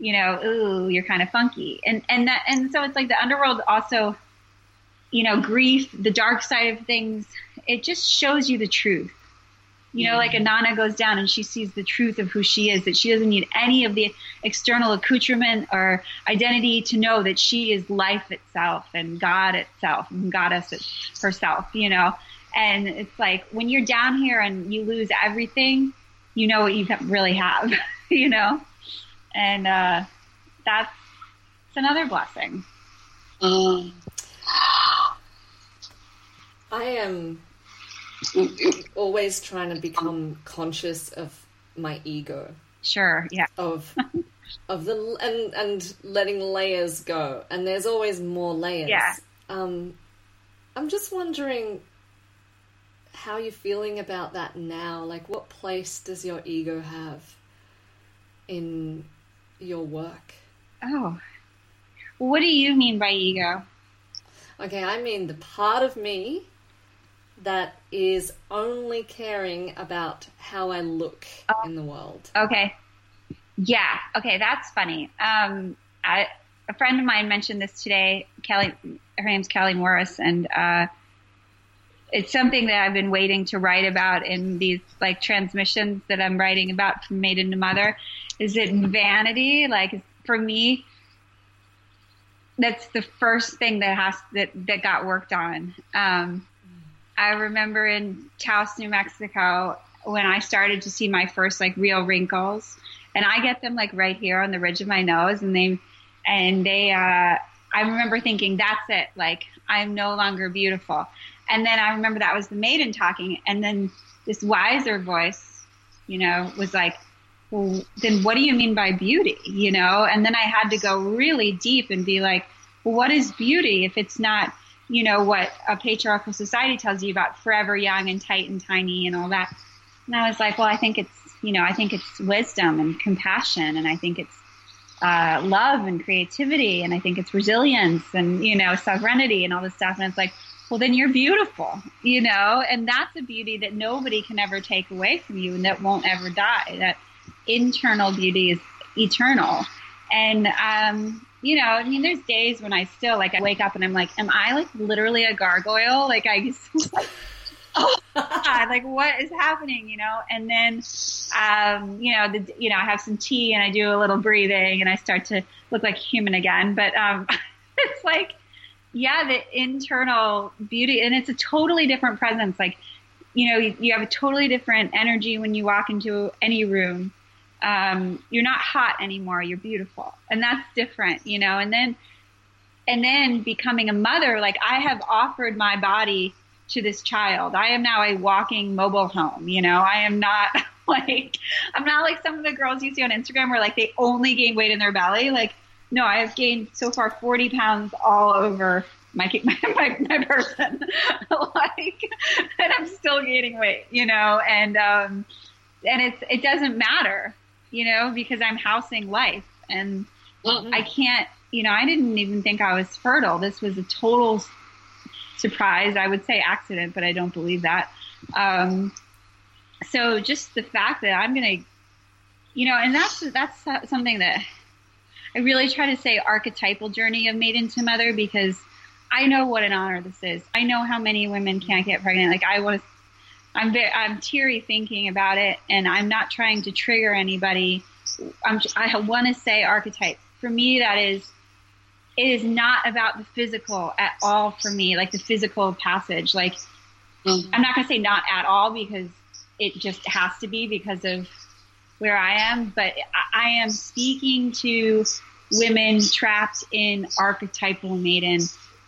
[SPEAKER 2] you know, ooh, you're kind of funky. And, and that, and so it's like the underworld also, you know, grief, the dark side of things, it just shows you the truth. You know, like Inanna goes down and she sees the truth of who she is, that she doesn't need any of the external accoutrement or identity to know that she is life itself and God itself and goddess herself, you know. And it's like when you're down here and you lose everything, you know what you really have, you know? And uh, that's it's another blessing.
[SPEAKER 1] Um, I am always trying to become conscious of my ego.
[SPEAKER 2] Sure. Yeah.
[SPEAKER 1] Of of the and and letting layers go, and there's always more layers.
[SPEAKER 2] Yeah.
[SPEAKER 1] Um, I'm just wondering how you're feeling about that now. Like, what place does your ego have in your work?
[SPEAKER 2] Oh, what do you mean by ego?
[SPEAKER 1] Okay, I mean the part of me that is only caring about how I look oh. in the world.
[SPEAKER 2] Okay. Yeah. Okay, that's funny. Um, I, a friend of mine mentioned this today. Kelly, her name's Kelly Morris, and uh, it's something that I've been waiting to write about in these like transmissions that I'm writing about from Maiden to Mother. Is it vanity? Like for me, that's the first thing that has that that got worked on. Um, I remember in Taos, New Mexico, when I started to see my first like real wrinkles, and I get them like right here on the ridge of my nose, and they and they. Uh, I remember thinking, that's it. Like I'm no longer beautiful. And then I remember that was the maiden talking, and then this wiser voice, you know, was like, well, then what do you mean by beauty? You know, and then I had to go really deep and be like, well, what is beauty if it's not, you know, what a patriarchal society tells you about forever young and tight and tiny and all that. And I was like, well, I think it's, you know, I think it's wisdom and compassion, and I think it's uh, love and creativity, and I think it's resilience and you know sovereignty and all this stuff. And it's like, well, then you're beautiful, you know, and that's a beauty that nobody can ever take away from you and that won't ever die. That internal beauty is eternal. And, um, you know, I mean, there's days when I still like, I wake up and I'm like, am I like literally a gargoyle? Like, I oh God, like what is happening, you know? And then, um, you know, the, you know, I have some tea and I do a little breathing and I start to look like human again. But, um, it's like, yeah, the internal beauty, and it's a totally different presence. Like, you know, you, you have a totally different energy when you walk into any room. Um, you're not hot anymore. You're beautiful, and that's different, you know. And then, and then becoming a mother, like I have offered my body to this child. I am now a walking mobile home. You know, I am not like I'm not like some of the girls you see on Instagram where like they only gain weight in their belly. Like no, I have gained so far 40 pounds all over my my my, my person, like, and I'm still gaining weight, you know, and um, and it's it doesn't matter, you know, because I'm housing life, and mm-hmm. I can't, you know, I didn't even think I was fertile. This was a total surprise. I would say accident, but I don't believe that. Um, so just the fact that I'm gonna, you know, and that's that's something that I really try to say archetypal journey of maiden to mother because I know what an honor this is. I know how many women can't get pregnant. Like I was, I'm very, I'm teary thinking about it, and I'm not trying to trigger anybody. I'm, I want to say archetype. For me, that is, it is not about the physical at all. For me, like the physical passage. Like mm-hmm. I'm not going to say not at all because it just has to be because of where I am, but I am speaking to women trapped in archetypal maiden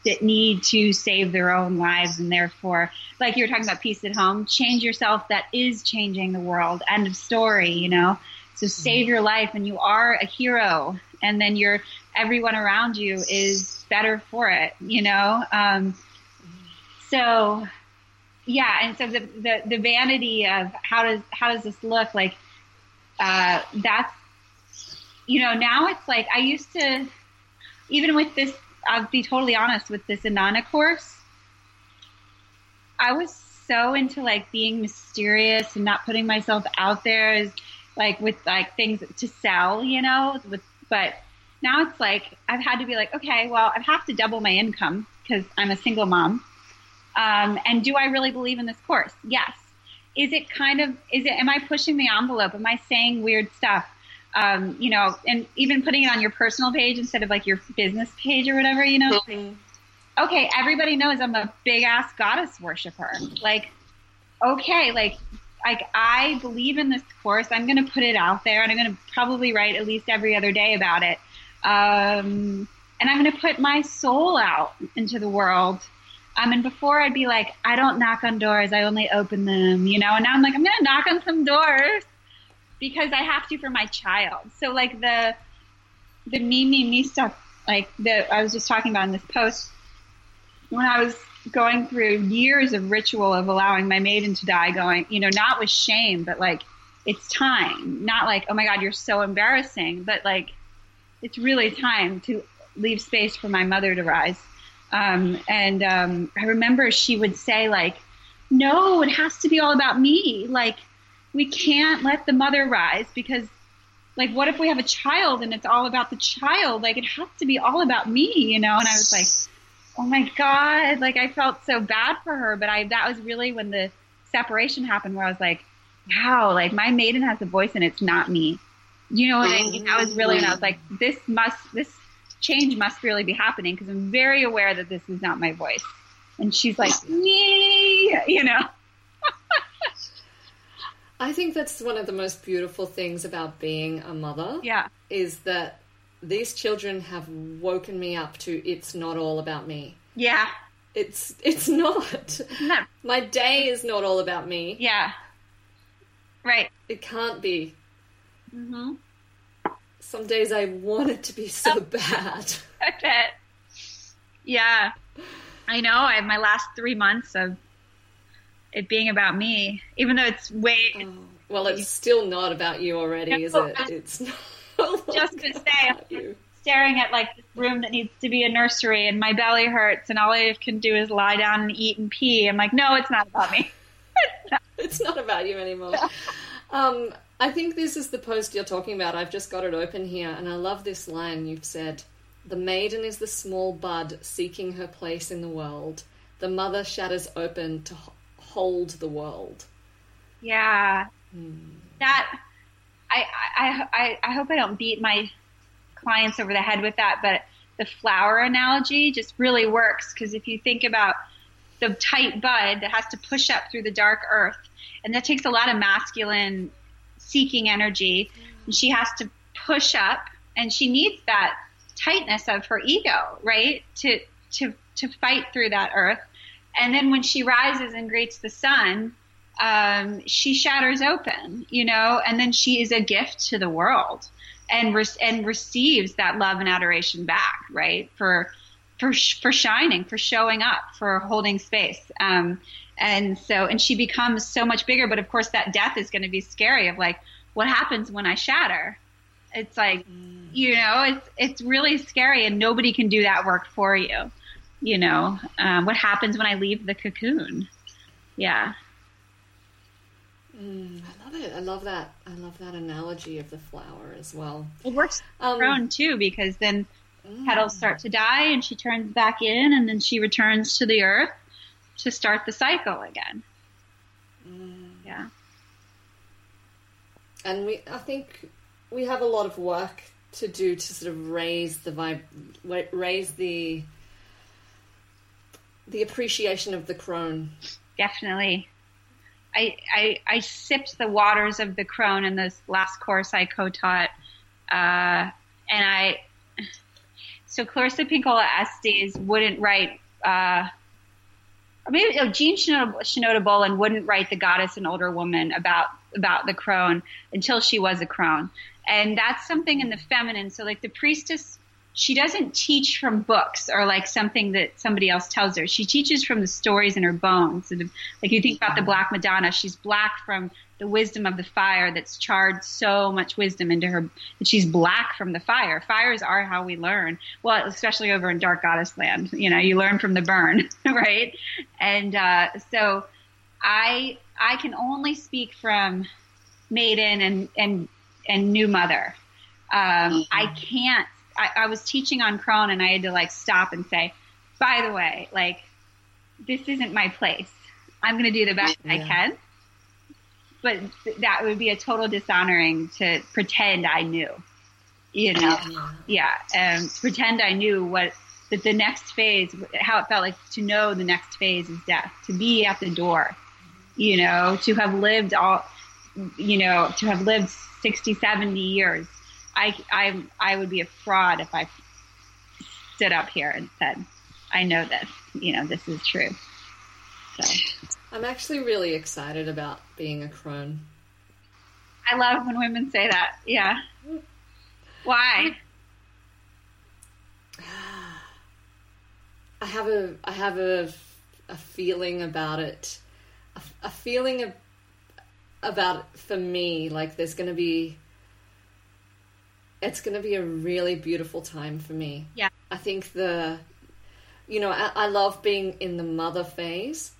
[SPEAKER 2] that need to save their own lives and therefore, like you were talking about peace at home, change yourself that is changing the world. End of story, you know? So save your life and you are a hero and then you're, everyone around you is better for it, you know? Um, so yeah. And so the, the, the vanity of how does, how does this look like, uh, that's, you know, now it's like I used to, even with this, I'll be totally honest with this Inanna course, I was so into like being mysterious and not putting myself out there as like with like things to sell, you know, with, but now it's like I've had to be like, okay, well, I have to double my income because I'm a single mom. Um, and do I really believe in this course? Yes is it kind of is it am i pushing the envelope am i saying weird stuff um, you know and even putting it on your personal page instead of like your business page or whatever you know? Mm-hmm. okay everybody knows i'm a big ass goddess worshiper. Like okay like like i believe in this course. I'm going to put it out there and i'm going to probably write at least every other day about it. Um, and i'm going to put my soul out into the world. Um, and before I'd be like, I don't knock on doors, I only open them, you know. And now I'm like, I'm gonna knock on some doors because I have to for my child. So like the the me me me stuff, like that I was just talking about in this post when I was going through years of ritual of allowing my maiden to die, going, you know, not with shame, but like it's time, not like oh my god, you're so embarrassing, but like it's really time to leave space for my mother to rise Um, and um, I remember she would say like, "No, it has to be all about me. Like, we can't let the mother rise because." Like, what if we have a child and it's all about the child? Like, it has to be all about me, you know? And I was like, oh my God. Like, I felt so bad for her. But I, that was really when the separation happened where I was like, wow, like my maiden has a voice and it's not me. You know what I mean? That was really when I was like, this must, this change must really be happening because I'm very aware that this is not my voice. And she's like, me, you know.
[SPEAKER 1] I think that's one of the most beautiful things about being a mother.
[SPEAKER 2] Yeah.
[SPEAKER 1] Is that these children have woken me up to it's not all about me.
[SPEAKER 2] Yeah.
[SPEAKER 1] It's it's not.
[SPEAKER 2] No.
[SPEAKER 1] My day is not all about me.
[SPEAKER 2] Yeah. Right.
[SPEAKER 1] It can't be.
[SPEAKER 2] Mm-hmm.
[SPEAKER 1] Some days I want it to be so bad.
[SPEAKER 2] I bet. Yeah. I know. I have my last three months of it being about me, even though it's way.
[SPEAKER 1] Oh, well, it's still not about you already, is it? It's not.
[SPEAKER 2] Just going to say, I'm staring at like this room that needs to be a nursery, and my belly hurts, and all I can do is lie down and eat and pee. I'm like, no, it's not about me.
[SPEAKER 1] it's not about you anymore. Um, I think this is the post you're talking about. I've just got it open here, and I love this line you've said. The maiden is the small bud seeking her place in the world. The mother shatters open to hold the world.
[SPEAKER 2] Yeah. Hmm. That I, I I I hope I don't beat my clients over the head with that, but the flower analogy just really works because if you think about the tight bud that has to push up through the dark earth, and that takes a lot of masculine seeking energy, and she has to push up, and she needs that tightness of her ego, right, to to to fight through that earth. And then when she rises and greets the sun, um, she shatters open, you know, and then she is a gift to the world and re- and receives that love and adoration back, right? For for for shining, for showing up, for holding space. Um, and so and she becomes so much bigger. But of course, that death is going to be scary. Of like, what happens when I shatter? It's like, mm. you know, it's it's really scary, and nobody can do that work for you. You know, um, what happens when I leave the cocoon? Yeah.
[SPEAKER 1] Mm, I love it. I love that. I love that analogy of the flower as well.
[SPEAKER 2] It works um, grown too because then mm. petals start to die and she turns back in and then she returns to the earth to start the cycle again. Mm. Yeah.
[SPEAKER 1] And we, I think, we have a lot of work to do to sort of raise the vibe, raise the the appreciation of the crone.
[SPEAKER 2] Definitely. I, I, I sipped the waters of the crone in this last course I co-taught, uh, and I so Clarissa Pinkola Estes wouldn't write. Uh, maybe oh, Jean Shinoda Bolen wouldn't write the goddess and older woman about about the crone until she was a crone, and that's something in the feminine. So like the priestess she doesn't teach from books or like something that somebody else tells her. She teaches from the stories in her bones. like you think about the Black Madonna, she's black from the wisdom of the fire that's charred so much wisdom into her that she's black from the fire. Fires are how we learn. Well, especially over in Dark Goddess Land, you know, you learn from the burn, right? And uh, so I I can only speak from Maiden and and and New Mother. Um, I can't I, I was teaching on Crone and I had to like stop and say, by the way, like this isn't my place. I'm going to do the best yeah. I can. But th- that would be a total dishonoring to pretend I knew, you know? Yeah. yeah. Um, to pretend I knew what, that the next phase, how it felt like to know the next phase is death, to be at the door, you know, to have lived all, you know, to have lived 60, 70 years I, I, I would be a fraud if I stood up here and said, I know this, you know, this is true. So.
[SPEAKER 1] I'm actually really excited about being a crone.
[SPEAKER 2] I love when women say that. Yeah. Why?
[SPEAKER 1] I have a I have a a feeling about it, a, a feeling of, about for me like there's going to be it's going to be a really beautiful time for me.
[SPEAKER 2] Yeah.
[SPEAKER 1] I think the you know, I, I love being in the mother phase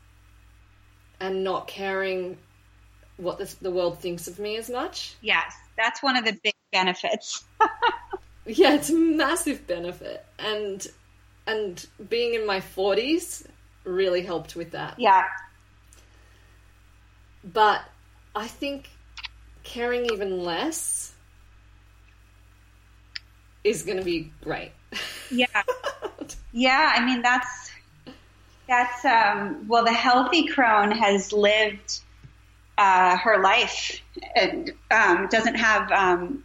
[SPEAKER 1] and not caring what the, the world thinks of me as much.
[SPEAKER 2] Yes, that's one of the big benefits.
[SPEAKER 1] yeah, it's a massive benefit, and and being in my forties really helped with that.
[SPEAKER 2] Yeah,
[SPEAKER 1] but I think caring even less is going to be great.
[SPEAKER 2] Yeah. yeah, I mean that's that's um well the healthy crone has lived uh, her life and um, doesn't have um,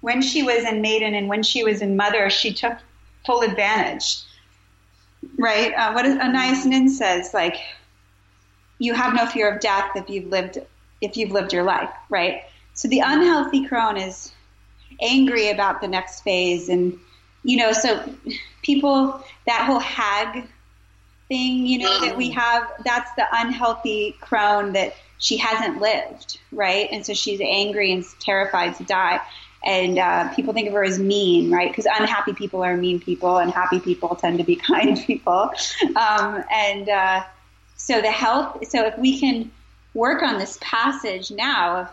[SPEAKER 2] when she was in maiden and when she was in mother she took full advantage right uh, what Anais Nin says like you have no fear of death if you've lived if you've lived your life, right? So the unhealthy crone is angry about the next phase and you know, so people that whole hag thing, you know, that we have, that's the unhealthy crone that she hasn't lived, right? And so she's angry and terrified to die. And uh, people think of her as mean, right? Because unhappy people are mean people, and happy people tend to be kind people. Um, and uh, so the health, so if we can work on this passage now of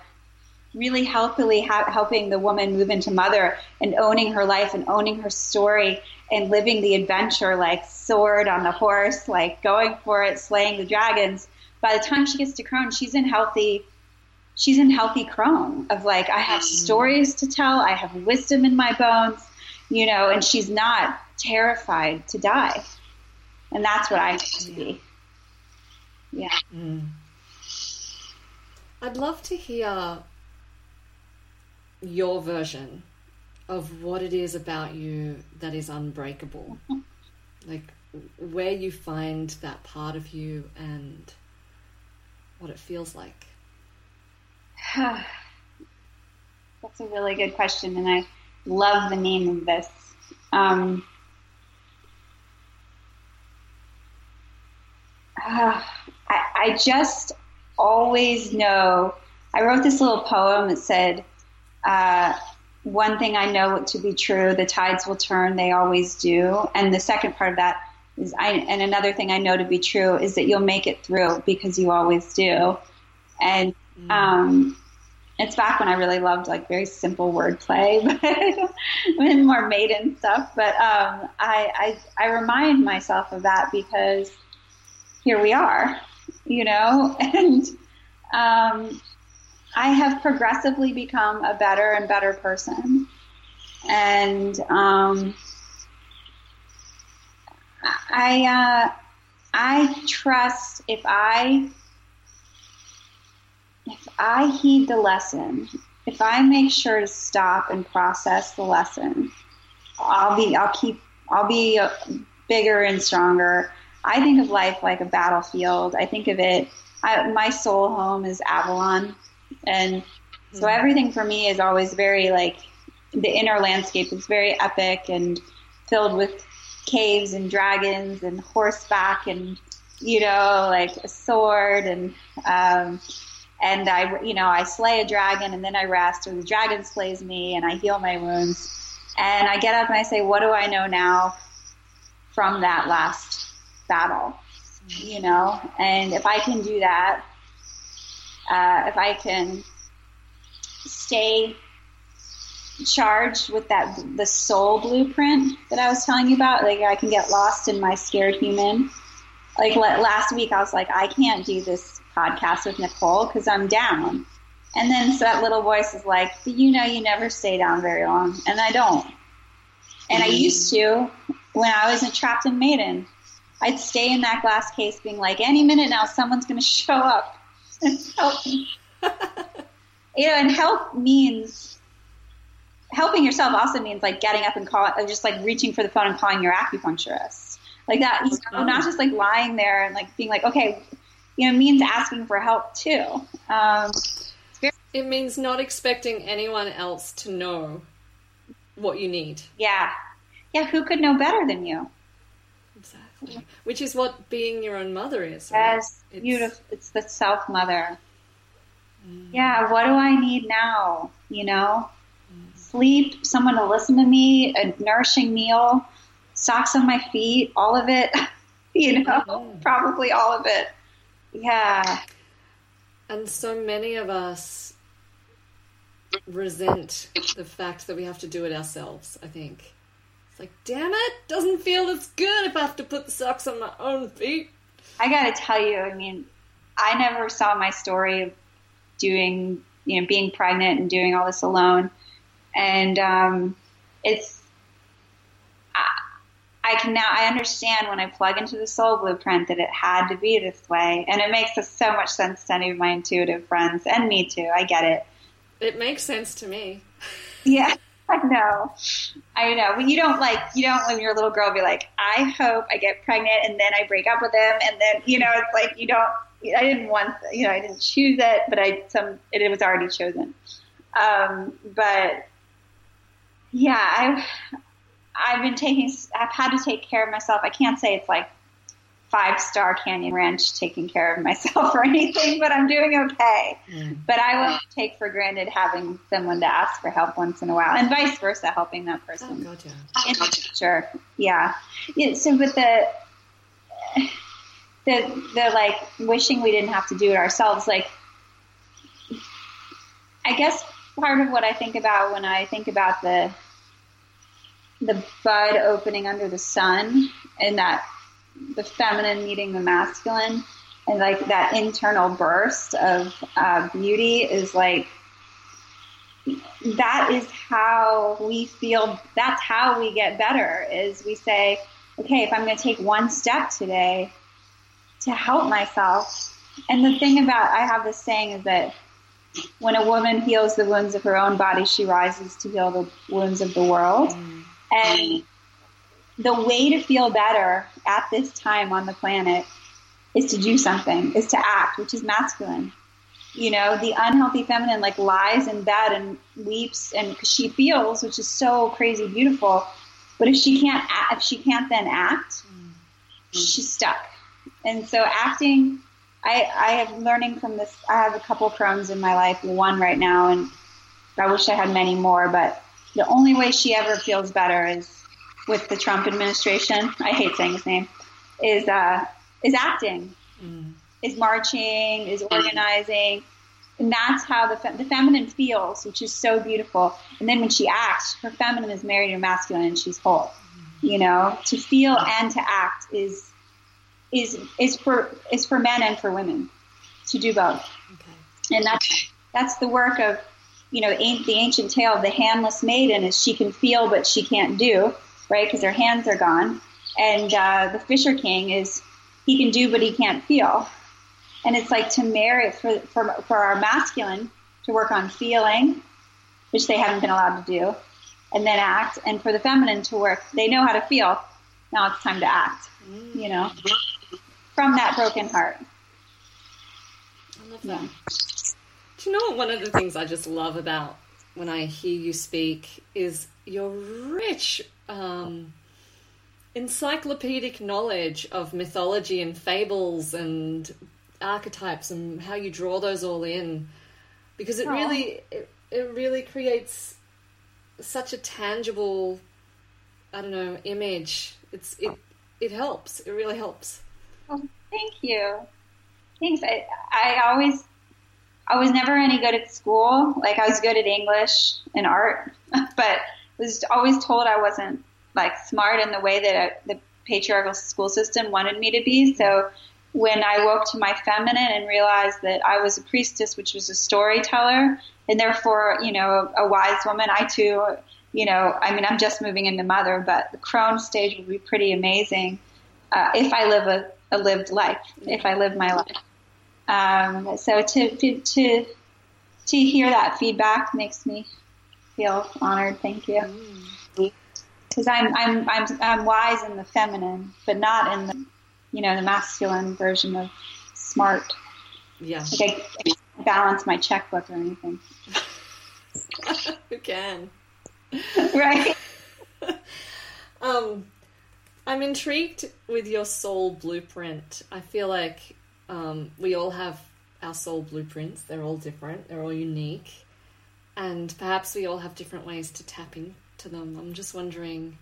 [SPEAKER 2] really healthily ha- helping the woman move into mother and owning her life and owning her story and living the adventure like sword on the horse, like going for it, slaying the dragons. By the time she gets to crone, she's in healthy she's in healthy crone of like I have mm-hmm. stories to tell, I have wisdom in my bones, you know, and she's not terrified to die. And that's what I need to be. Yeah. Mm.
[SPEAKER 1] I'd love to hear your version of what it is about you that is unbreakable. like where you find that part of you and what it feels like.
[SPEAKER 2] That's a really good question, and I love the name of this. Um, uh, I, I just always know. I wrote this little poem that said, uh, one thing I know to be true, the tides will turn, they always do. And the second part of that is, I, and another thing I know to be true is that you'll make it through because you always do. And, mm. um, it's back when I really loved like very simple wordplay, but more maiden stuff. But um, I, I I remind myself of that because here we are, you know, and um, I have progressively become a better and better person. And um, I, uh, I trust if I, if I heed the lesson, if I make sure to stop and process the lesson, I'll be, I'll keep, I'll be bigger and stronger. I think of life like a battlefield. I think of it I, my soul home is Avalon, and so mm-hmm. everything for me is always very like the inner landscape is very epic and filled with caves and dragons and horseback and you know like a sword and um, and I you know I slay a dragon and then I rest or the dragon slays me and I heal my wounds. And I get up and I say what do I know now from that last battle? You know, and if I can do that, uh, if I can stay charged with that the soul blueprint that I was telling you about, like I can get lost in my scared human. Like last week, I was like, I can't do this podcast with Nicole because I'm down. And then so that little voice is like, you know, you never stay down very long, and I don't. And I mm-hmm. used to when I was trapped in Maiden. I'd stay in that glass case being like, any minute now, someone's going to show up help me. you know, and help means helping yourself also means like getting up and call, just like reaching for the phone and calling your acupuncturist. Like that, you know, not just like lying there and like being like, okay, you know, means asking for help too. Um,
[SPEAKER 1] very- it means not expecting anyone else to know what you need.
[SPEAKER 2] Yeah. Yeah. Who could know better than you?
[SPEAKER 1] Which is what being your own mother is.
[SPEAKER 2] Right? Yes, it's, beautiful. It's the self mother. Mm. Yeah, what do I need now? You know, mm. sleep, someone to listen to me, a nourishing meal, socks on my feet, all of it, you know, mm. probably all of it. Yeah.
[SPEAKER 1] And so many of us resent the fact that we have to do it ourselves, I think. It's like, damn it, doesn't feel as good if I have to put the socks on my own feet.
[SPEAKER 2] I gotta tell you, I mean, I never saw my story of doing, you know, being pregnant and doing all this alone. And um, it's, I, I can now, I understand when I plug into the soul blueprint that it had to be this way. And it makes so much sense to any of my intuitive friends and me too. I get it.
[SPEAKER 1] It makes sense to me.
[SPEAKER 2] Yeah. I know. I know. When you don't like, you don't, when you're a little girl, be like, I hope I get pregnant and then I break up with him. And then, you know, it's like, you don't, I didn't want, you know, I didn't choose it, but I, some, it, it was already chosen. Um, but yeah, I've, I've been taking, I've had to take care of myself. I can't say it's like five star Canyon Ranch taking care of myself or anything, but I'm doing okay. Mm. But I won't take for granted having someone to ask for help once in a while, and vice versa, helping that person.
[SPEAKER 1] Oh, gotcha.
[SPEAKER 2] In the future, yeah. yeah. So, with the the the like wishing we didn't have to do it ourselves, like I guess part of what I think about when I think about the the bud opening under the sun and that the feminine meeting the masculine and like that internal burst of uh, beauty is like that is how we feel that's how we get better is we say okay if i'm going to take one step today to help myself and the thing about i have this saying is that when a woman heals the wounds of her own body she rises to heal the wounds of the world mm. and the way to feel better at this time on the planet is to do something, is to act, which is masculine. You know, the unhealthy feminine like lies in bed and weeps and she feels, which is so crazy beautiful. But if she can't, act, if she can't then act, mm-hmm. she's stuck. And so acting, I, I have learning from this. I have a couple crones in my life, one right now, and I wish I had many more. But the only way she ever feels better is with the Trump administration. I hate saying his name. Is uh, is acting, mm. is marching, is organizing, and that's how the fe- the feminine feels, which is so beautiful. And then when she acts, her feminine is married to masculine, and she's whole. You know, to feel and to act is is is for is for men and for women to do both. Okay. And that's that's the work of you know the ancient tale of the handless maiden is she can feel but she can't do right? Because their hands are gone. And uh, the Fisher King is he can do, but he can't feel. And it's like to marry for, for for our masculine to work on feeling, which they haven't been allowed to do, and then act. And for the feminine to work, they know how to feel. Now it's time to act. You know, from that broken heart.
[SPEAKER 1] I love that. Yeah. Do you know what? One of the things I just love about when I hear you speak is your rich um, encyclopedic knowledge of mythology and fables and archetypes and how you draw those all in. Because it really it, it really creates such a tangible i don't know image. It's it it helps. It really helps.
[SPEAKER 2] Well, thank you. Thanks. I i always i was never any good at school. Like i was good at english and art but was always told I wasn't like smart in the way that a, the patriarchal school system wanted me to be. So when I woke to my feminine and realized that I was a priestess, which was a storyteller, and therefore, you know, a, a wise woman, I too, you know, I mean, I'm just moving into mother, but the crone stage would be pretty amazing uh, if I live a, a, lived life, if I live my life. Um, so to to to hear that feedback makes me feel honored. Thank you. Because I'm, I'm, I'm, I'm wise in the feminine, but not in the, you know, the masculine version of smart.
[SPEAKER 1] Yeah.
[SPEAKER 2] Like I, I balance my checkbook or anything.
[SPEAKER 1] Who can?
[SPEAKER 2] right.
[SPEAKER 1] um, I'm intrigued with your soul blueprint. I feel like um, we all have our soul blueprints. They're all different. They're all unique and perhaps we all have different ways to tap into them. I'm just wondering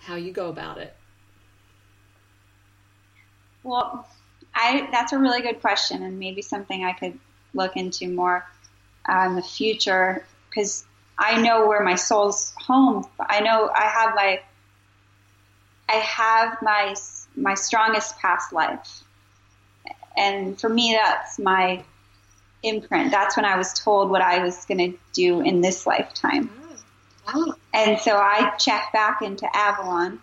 [SPEAKER 1] how you go about it?
[SPEAKER 2] Well, I that's a really good question, and maybe something I could look into more uh, in the future because I know where my soul's home. I know I have my I have my my strongest past life, and for me, that's my imprint. That's when I was told what I was going to do in this lifetime. And so I check back into Avalon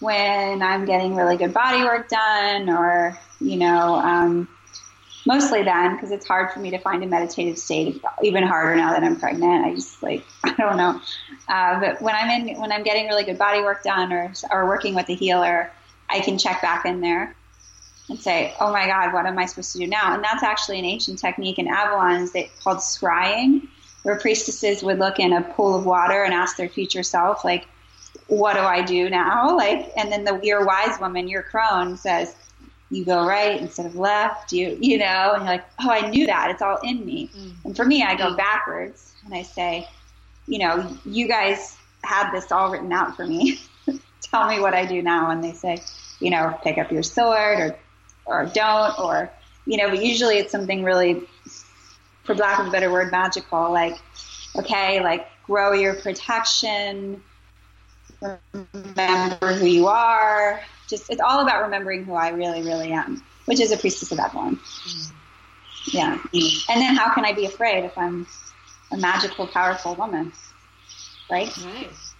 [SPEAKER 2] when I'm getting really good body work done, or you know, um, mostly then because it's hard for me to find a meditative state. Even harder now that I'm pregnant. I just like I don't know. Uh, but when I'm in, when I'm getting really good body work done, or or working with a healer, I can check back in there and say, "Oh my God, what am I supposed to do now?" And that's actually an ancient technique in Avalon is called scrying, where priestesses would look in a pool of water and ask their future self, like, "What do I do now?" Like, and then the your wise woman, your crone, says, "You go right instead of left." You you know, and you're like, "Oh, I knew that. It's all in me." Mm. And for me, I go backwards and I say, "You know, you guys had this all written out for me. Tell me what I do now." And they say, "You know, pick up your sword or." Or don't or you know but usually it's something really for lack of a better word magical like okay like grow your protection remember who you are. Just it's all about remembering who i really really am which is a priestess of Avalon. yeah. And then how can i be afraid if i'm a magical powerful woman? Right?
[SPEAKER 1] Nice.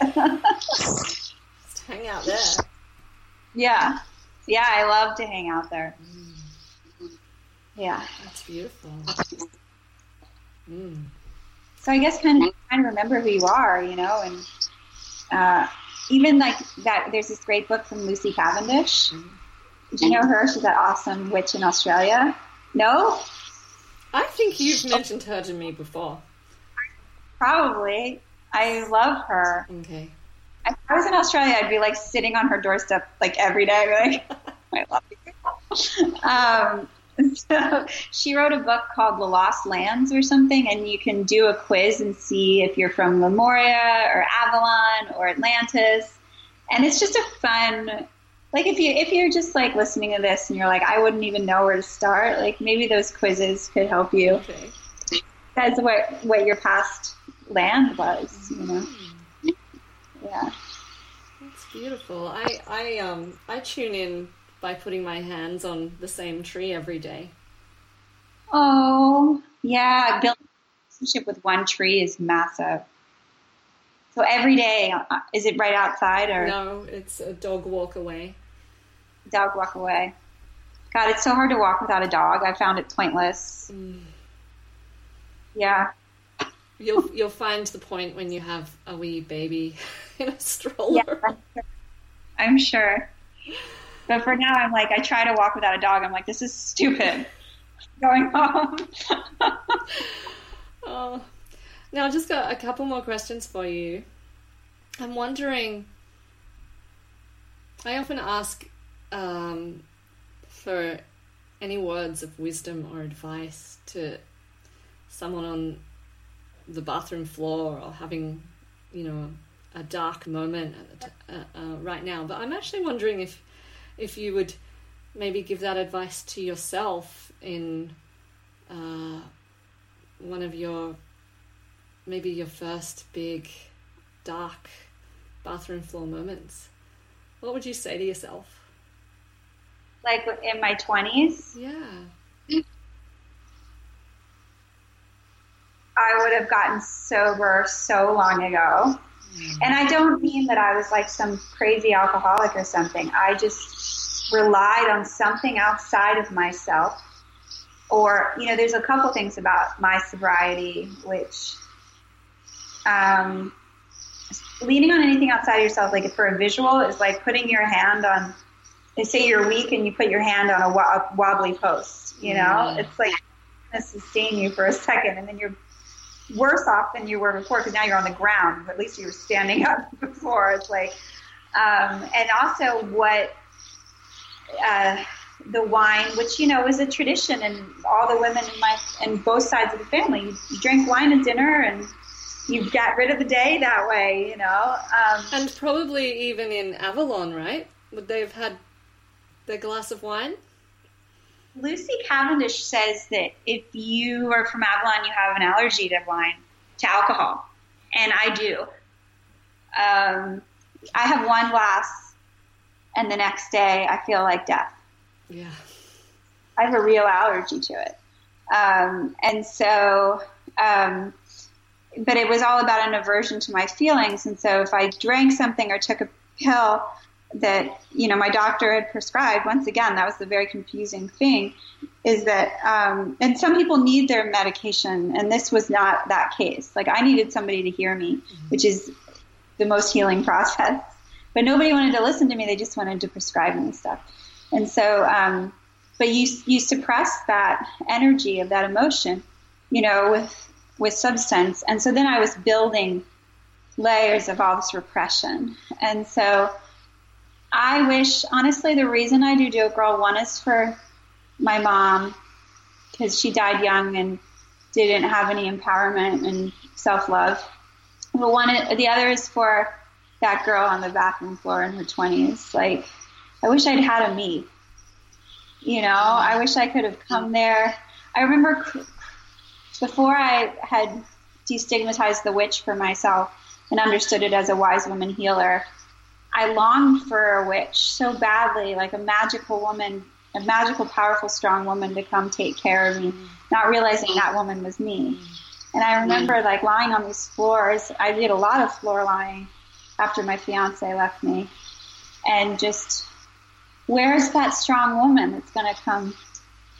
[SPEAKER 1] Just hang out there.
[SPEAKER 2] Yeah yeah, I love to hang out there. Mm. Yeah.
[SPEAKER 1] That's beautiful.
[SPEAKER 2] Mm. So I guess kind of remember who you are, you know, and uh, even like that. There's this great book from Lucy Cavendish. Mm. Do you know her? She's that awesome witch in Australia. No.
[SPEAKER 1] I think you've mentioned her to me before.
[SPEAKER 2] Probably. I love her.
[SPEAKER 1] Okay.
[SPEAKER 2] If I was in Australia, I'd be like sitting on her doorstep like every day, like, I love you. Um, so she wrote a book called The Lost Lands or something, and you can do a quiz and see if you're from Lemuria or Avalon or Atlantis. And it's just a fun, like if you if you're just like listening to this and you're like, I wouldn't even know where to start. Like maybe those quizzes could help you. Okay. That's what what your past land was, you know. Yeah.
[SPEAKER 1] That's beautiful. I I um I tune in by putting my hands on the same tree every day.
[SPEAKER 2] Oh, yeah, building a relationship with one tree is massive. So every day, uh, is it right outside or?
[SPEAKER 1] No, it's a dog walk away.
[SPEAKER 2] Dog walk away. God, it's so hard to walk without a dog. I found it pointless. Mm. Yeah.
[SPEAKER 1] You'll you'll find the point when you have a wee baby in a stroller.
[SPEAKER 2] Yeah, I'm sure. But for now, I'm like, I try to walk without a dog. I'm like, this is stupid. Going home.
[SPEAKER 1] oh. Now, I just got a couple more questions for you. I'm wondering. I often ask um, for any words of wisdom or advice to someone on the bathroom floor or having, you know, a dark moment uh, uh, right now. But I'm actually wondering if if you would maybe give that advice to yourself in uh, one of your maybe your first big dark bathroom floor moments. What would you say to yourself?
[SPEAKER 2] Like in my 20s?
[SPEAKER 1] Yeah.
[SPEAKER 2] I would have gotten sober so long ago. Mm. And I don't mean that I was like some crazy alcoholic or something. I just relied on something outside of myself. Or, you know, there's a couple things about my sobriety, which, um, leaning on anything outside of yourself, like for a visual, is like putting your hand on, say you're weak and you put your hand on a, wobbly post, you know? Mm. It's like, to sustain you for a second and then you're worse off than you were before because now you're on the ground. At least you were standing up before. It's like, um, and also what uh, the wine, which you know is a tradition, and all the women in my and both sides of the family, you, drink wine at dinner, and you get rid of the day that way, you know. Um,
[SPEAKER 1] and probably even in Avalon, right? Would they have had their glass of wine?
[SPEAKER 2] Lucy Cavendish says that if you are from Avalon, you have an allergy to wine, to alcohol, and I do. Um, I have one glass, and the next day I feel like death.
[SPEAKER 1] Yeah,
[SPEAKER 2] I have a real allergy to it, um, and so. Um, but it was all about an aversion to my feelings, and so if I drank something or took a pill, that you know my doctor had prescribed once again that was the very confusing thing is that um, and some people need their medication and this was not that case. Like i needed somebody to hear me mm-hmm. which is the most healing process. But nobody wanted to listen to me. They just wanted to prescribe me stuff. And so um, but you you suppress that energy of that emotion you know with with substance. And so then i was building layers of all this repression. And so I wish, honestly, the reason I do Do Girl, one is for my mom, because she died young and didn't have any empowerment and self love. But one, the other is for that girl on the bathroom floor in her 20s. Like, I wish I'd had a me. You know, I wish I could have come there. I remember before I had destigmatized the witch for myself and understood it as a wise woman healer, I longed for a witch so badly, like a magical woman, a magical, powerful, strong woman to come take care of me, not realizing that woman was me. And I remember like lying on these floors. I did a lot of floor lying after my fiance left me, and just where's that strong woman that's going to come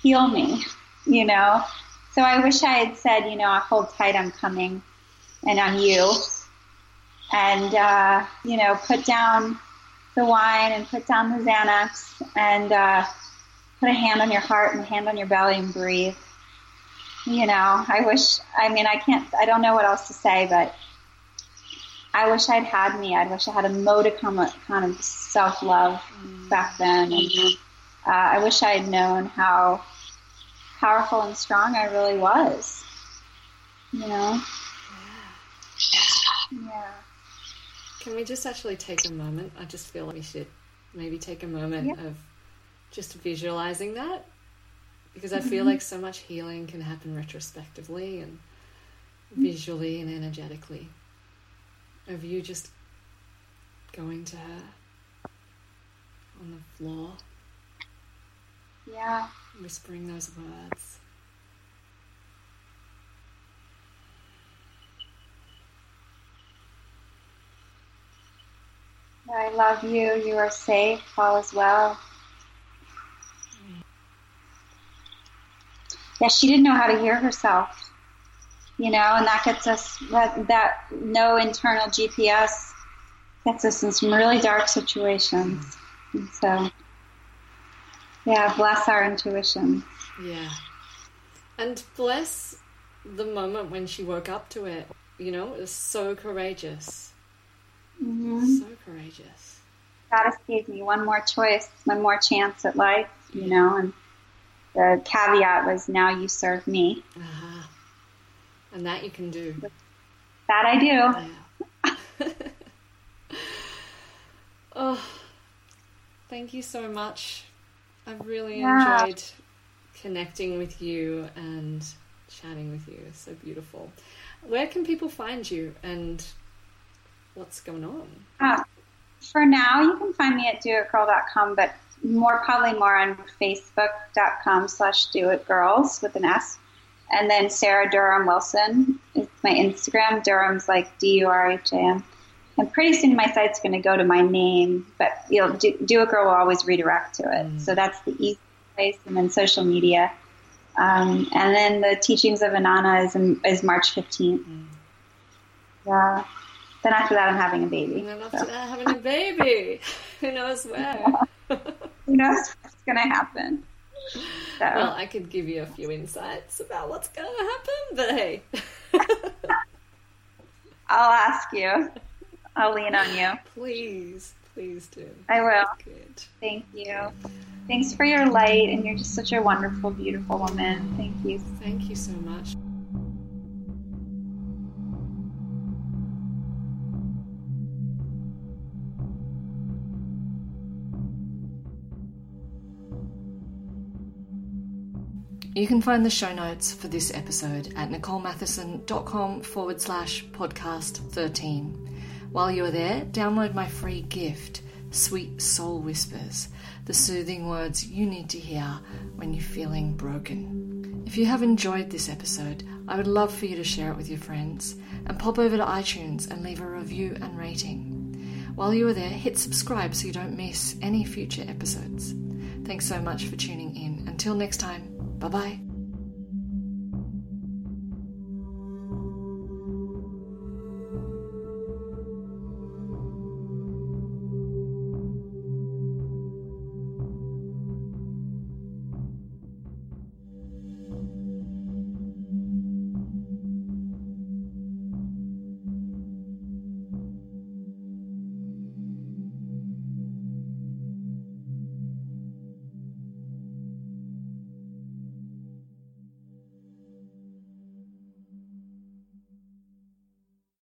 [SPEAKER 2] heal me, you know? So I wish I had said, you know, I hold tight, I'm coming, and I'm you and uh, you know put down the wine and put down the Xanax and uh, put a hand on your heart and a hand on your belly and breathe. You know, I wish. I mean, I can't. I don't know what else to say, but I wish I'd had me. I wish I had a modicum of kind of self love mm. back then, and uh, I wish I had known how powerful and strong I really was. You know. Yeah. yeah.
[SPEAKER 1] Can we just actually take a moment? I just feel like we should maybe take a moment yep. of just visualizing that because I feel mm-hmm. like so much healing can happen retrospectively and visually and energetically. Of you just going to her on the floor.
[SPEAKER 2] Yeah.
[SPEAKER 1] Whispering those words.
[SPEAKER 2] I love you. You are safe. All is well. Yeah, she didn't know how to hear herself, you know, and that gets us that, that no internal GPS gets us in some really dark situations. And so, yeah, bless our intuition.
[SPEAKER 1] Yeah. And bless the moment when she woke up to it. You know, it was so courageous. Mm-hmm. So courageous.
[SPEAKER 2] God gave me one more choice, one more chance at life, you know, and the caveat was now you serve me. Uh-huh.
[SPEAKER 1] And that you can do.
[SPEAKER 2] That I do.
[SPEAKER 1] Yeah. oh, thank you so much. I've really yeah. enjoyed connecting with you and chatting with you. It's so beautiful. Where can people find you and what's going on? Uh,
[SPEAKER 2] for now, you can find me at doitgirl.com, but more probably more on facebook.com slash doitgirls with an S. And then Sarah Durham Wilson is my Instagram. Durham's like D U R H A M. And pretty soon my site's going to go to my name, but you know, do, do It Girl will always redirect to it. Mm. So that's the easy place. And then social media. Um, and then the teachings of Inanna is, in, is March 15th. Mm. Yeah. Then after that, I'm having a baby.
[SPEAKER 1] And then after so. that, uh, having a baby. Who knows where?
[SPEAKER 2] Who knows what's going to happen?
[SPEAKER 1] So. Well, I could give you a few insights about what's going to happen, but hey.
[SPEAKER 2] I'll ask you. I'll lean on you.
[SPEAKER 1] Please, please do.
[SPEAKER 2] I will. Good. Thank you. Thanks for your light, and you're just such a wonderful, beautiful woman. Thank you.
[SPEAKER 1] Thank you so much. You can find the show notes for this episode at nicolematheson.com forward slash podcast 13. While you're there, download my free gift, Sweet Soul Whispers, the soothing words you need to hear when you're feeling broken. If you have enjoyed this episode, I would love for you to share it with your friends and pop over to iTunes and leave a review and rating. While you are there, hit subscribe so you don't miss any future episodes. Thanks so much for tuning in. Until next time, bye bye.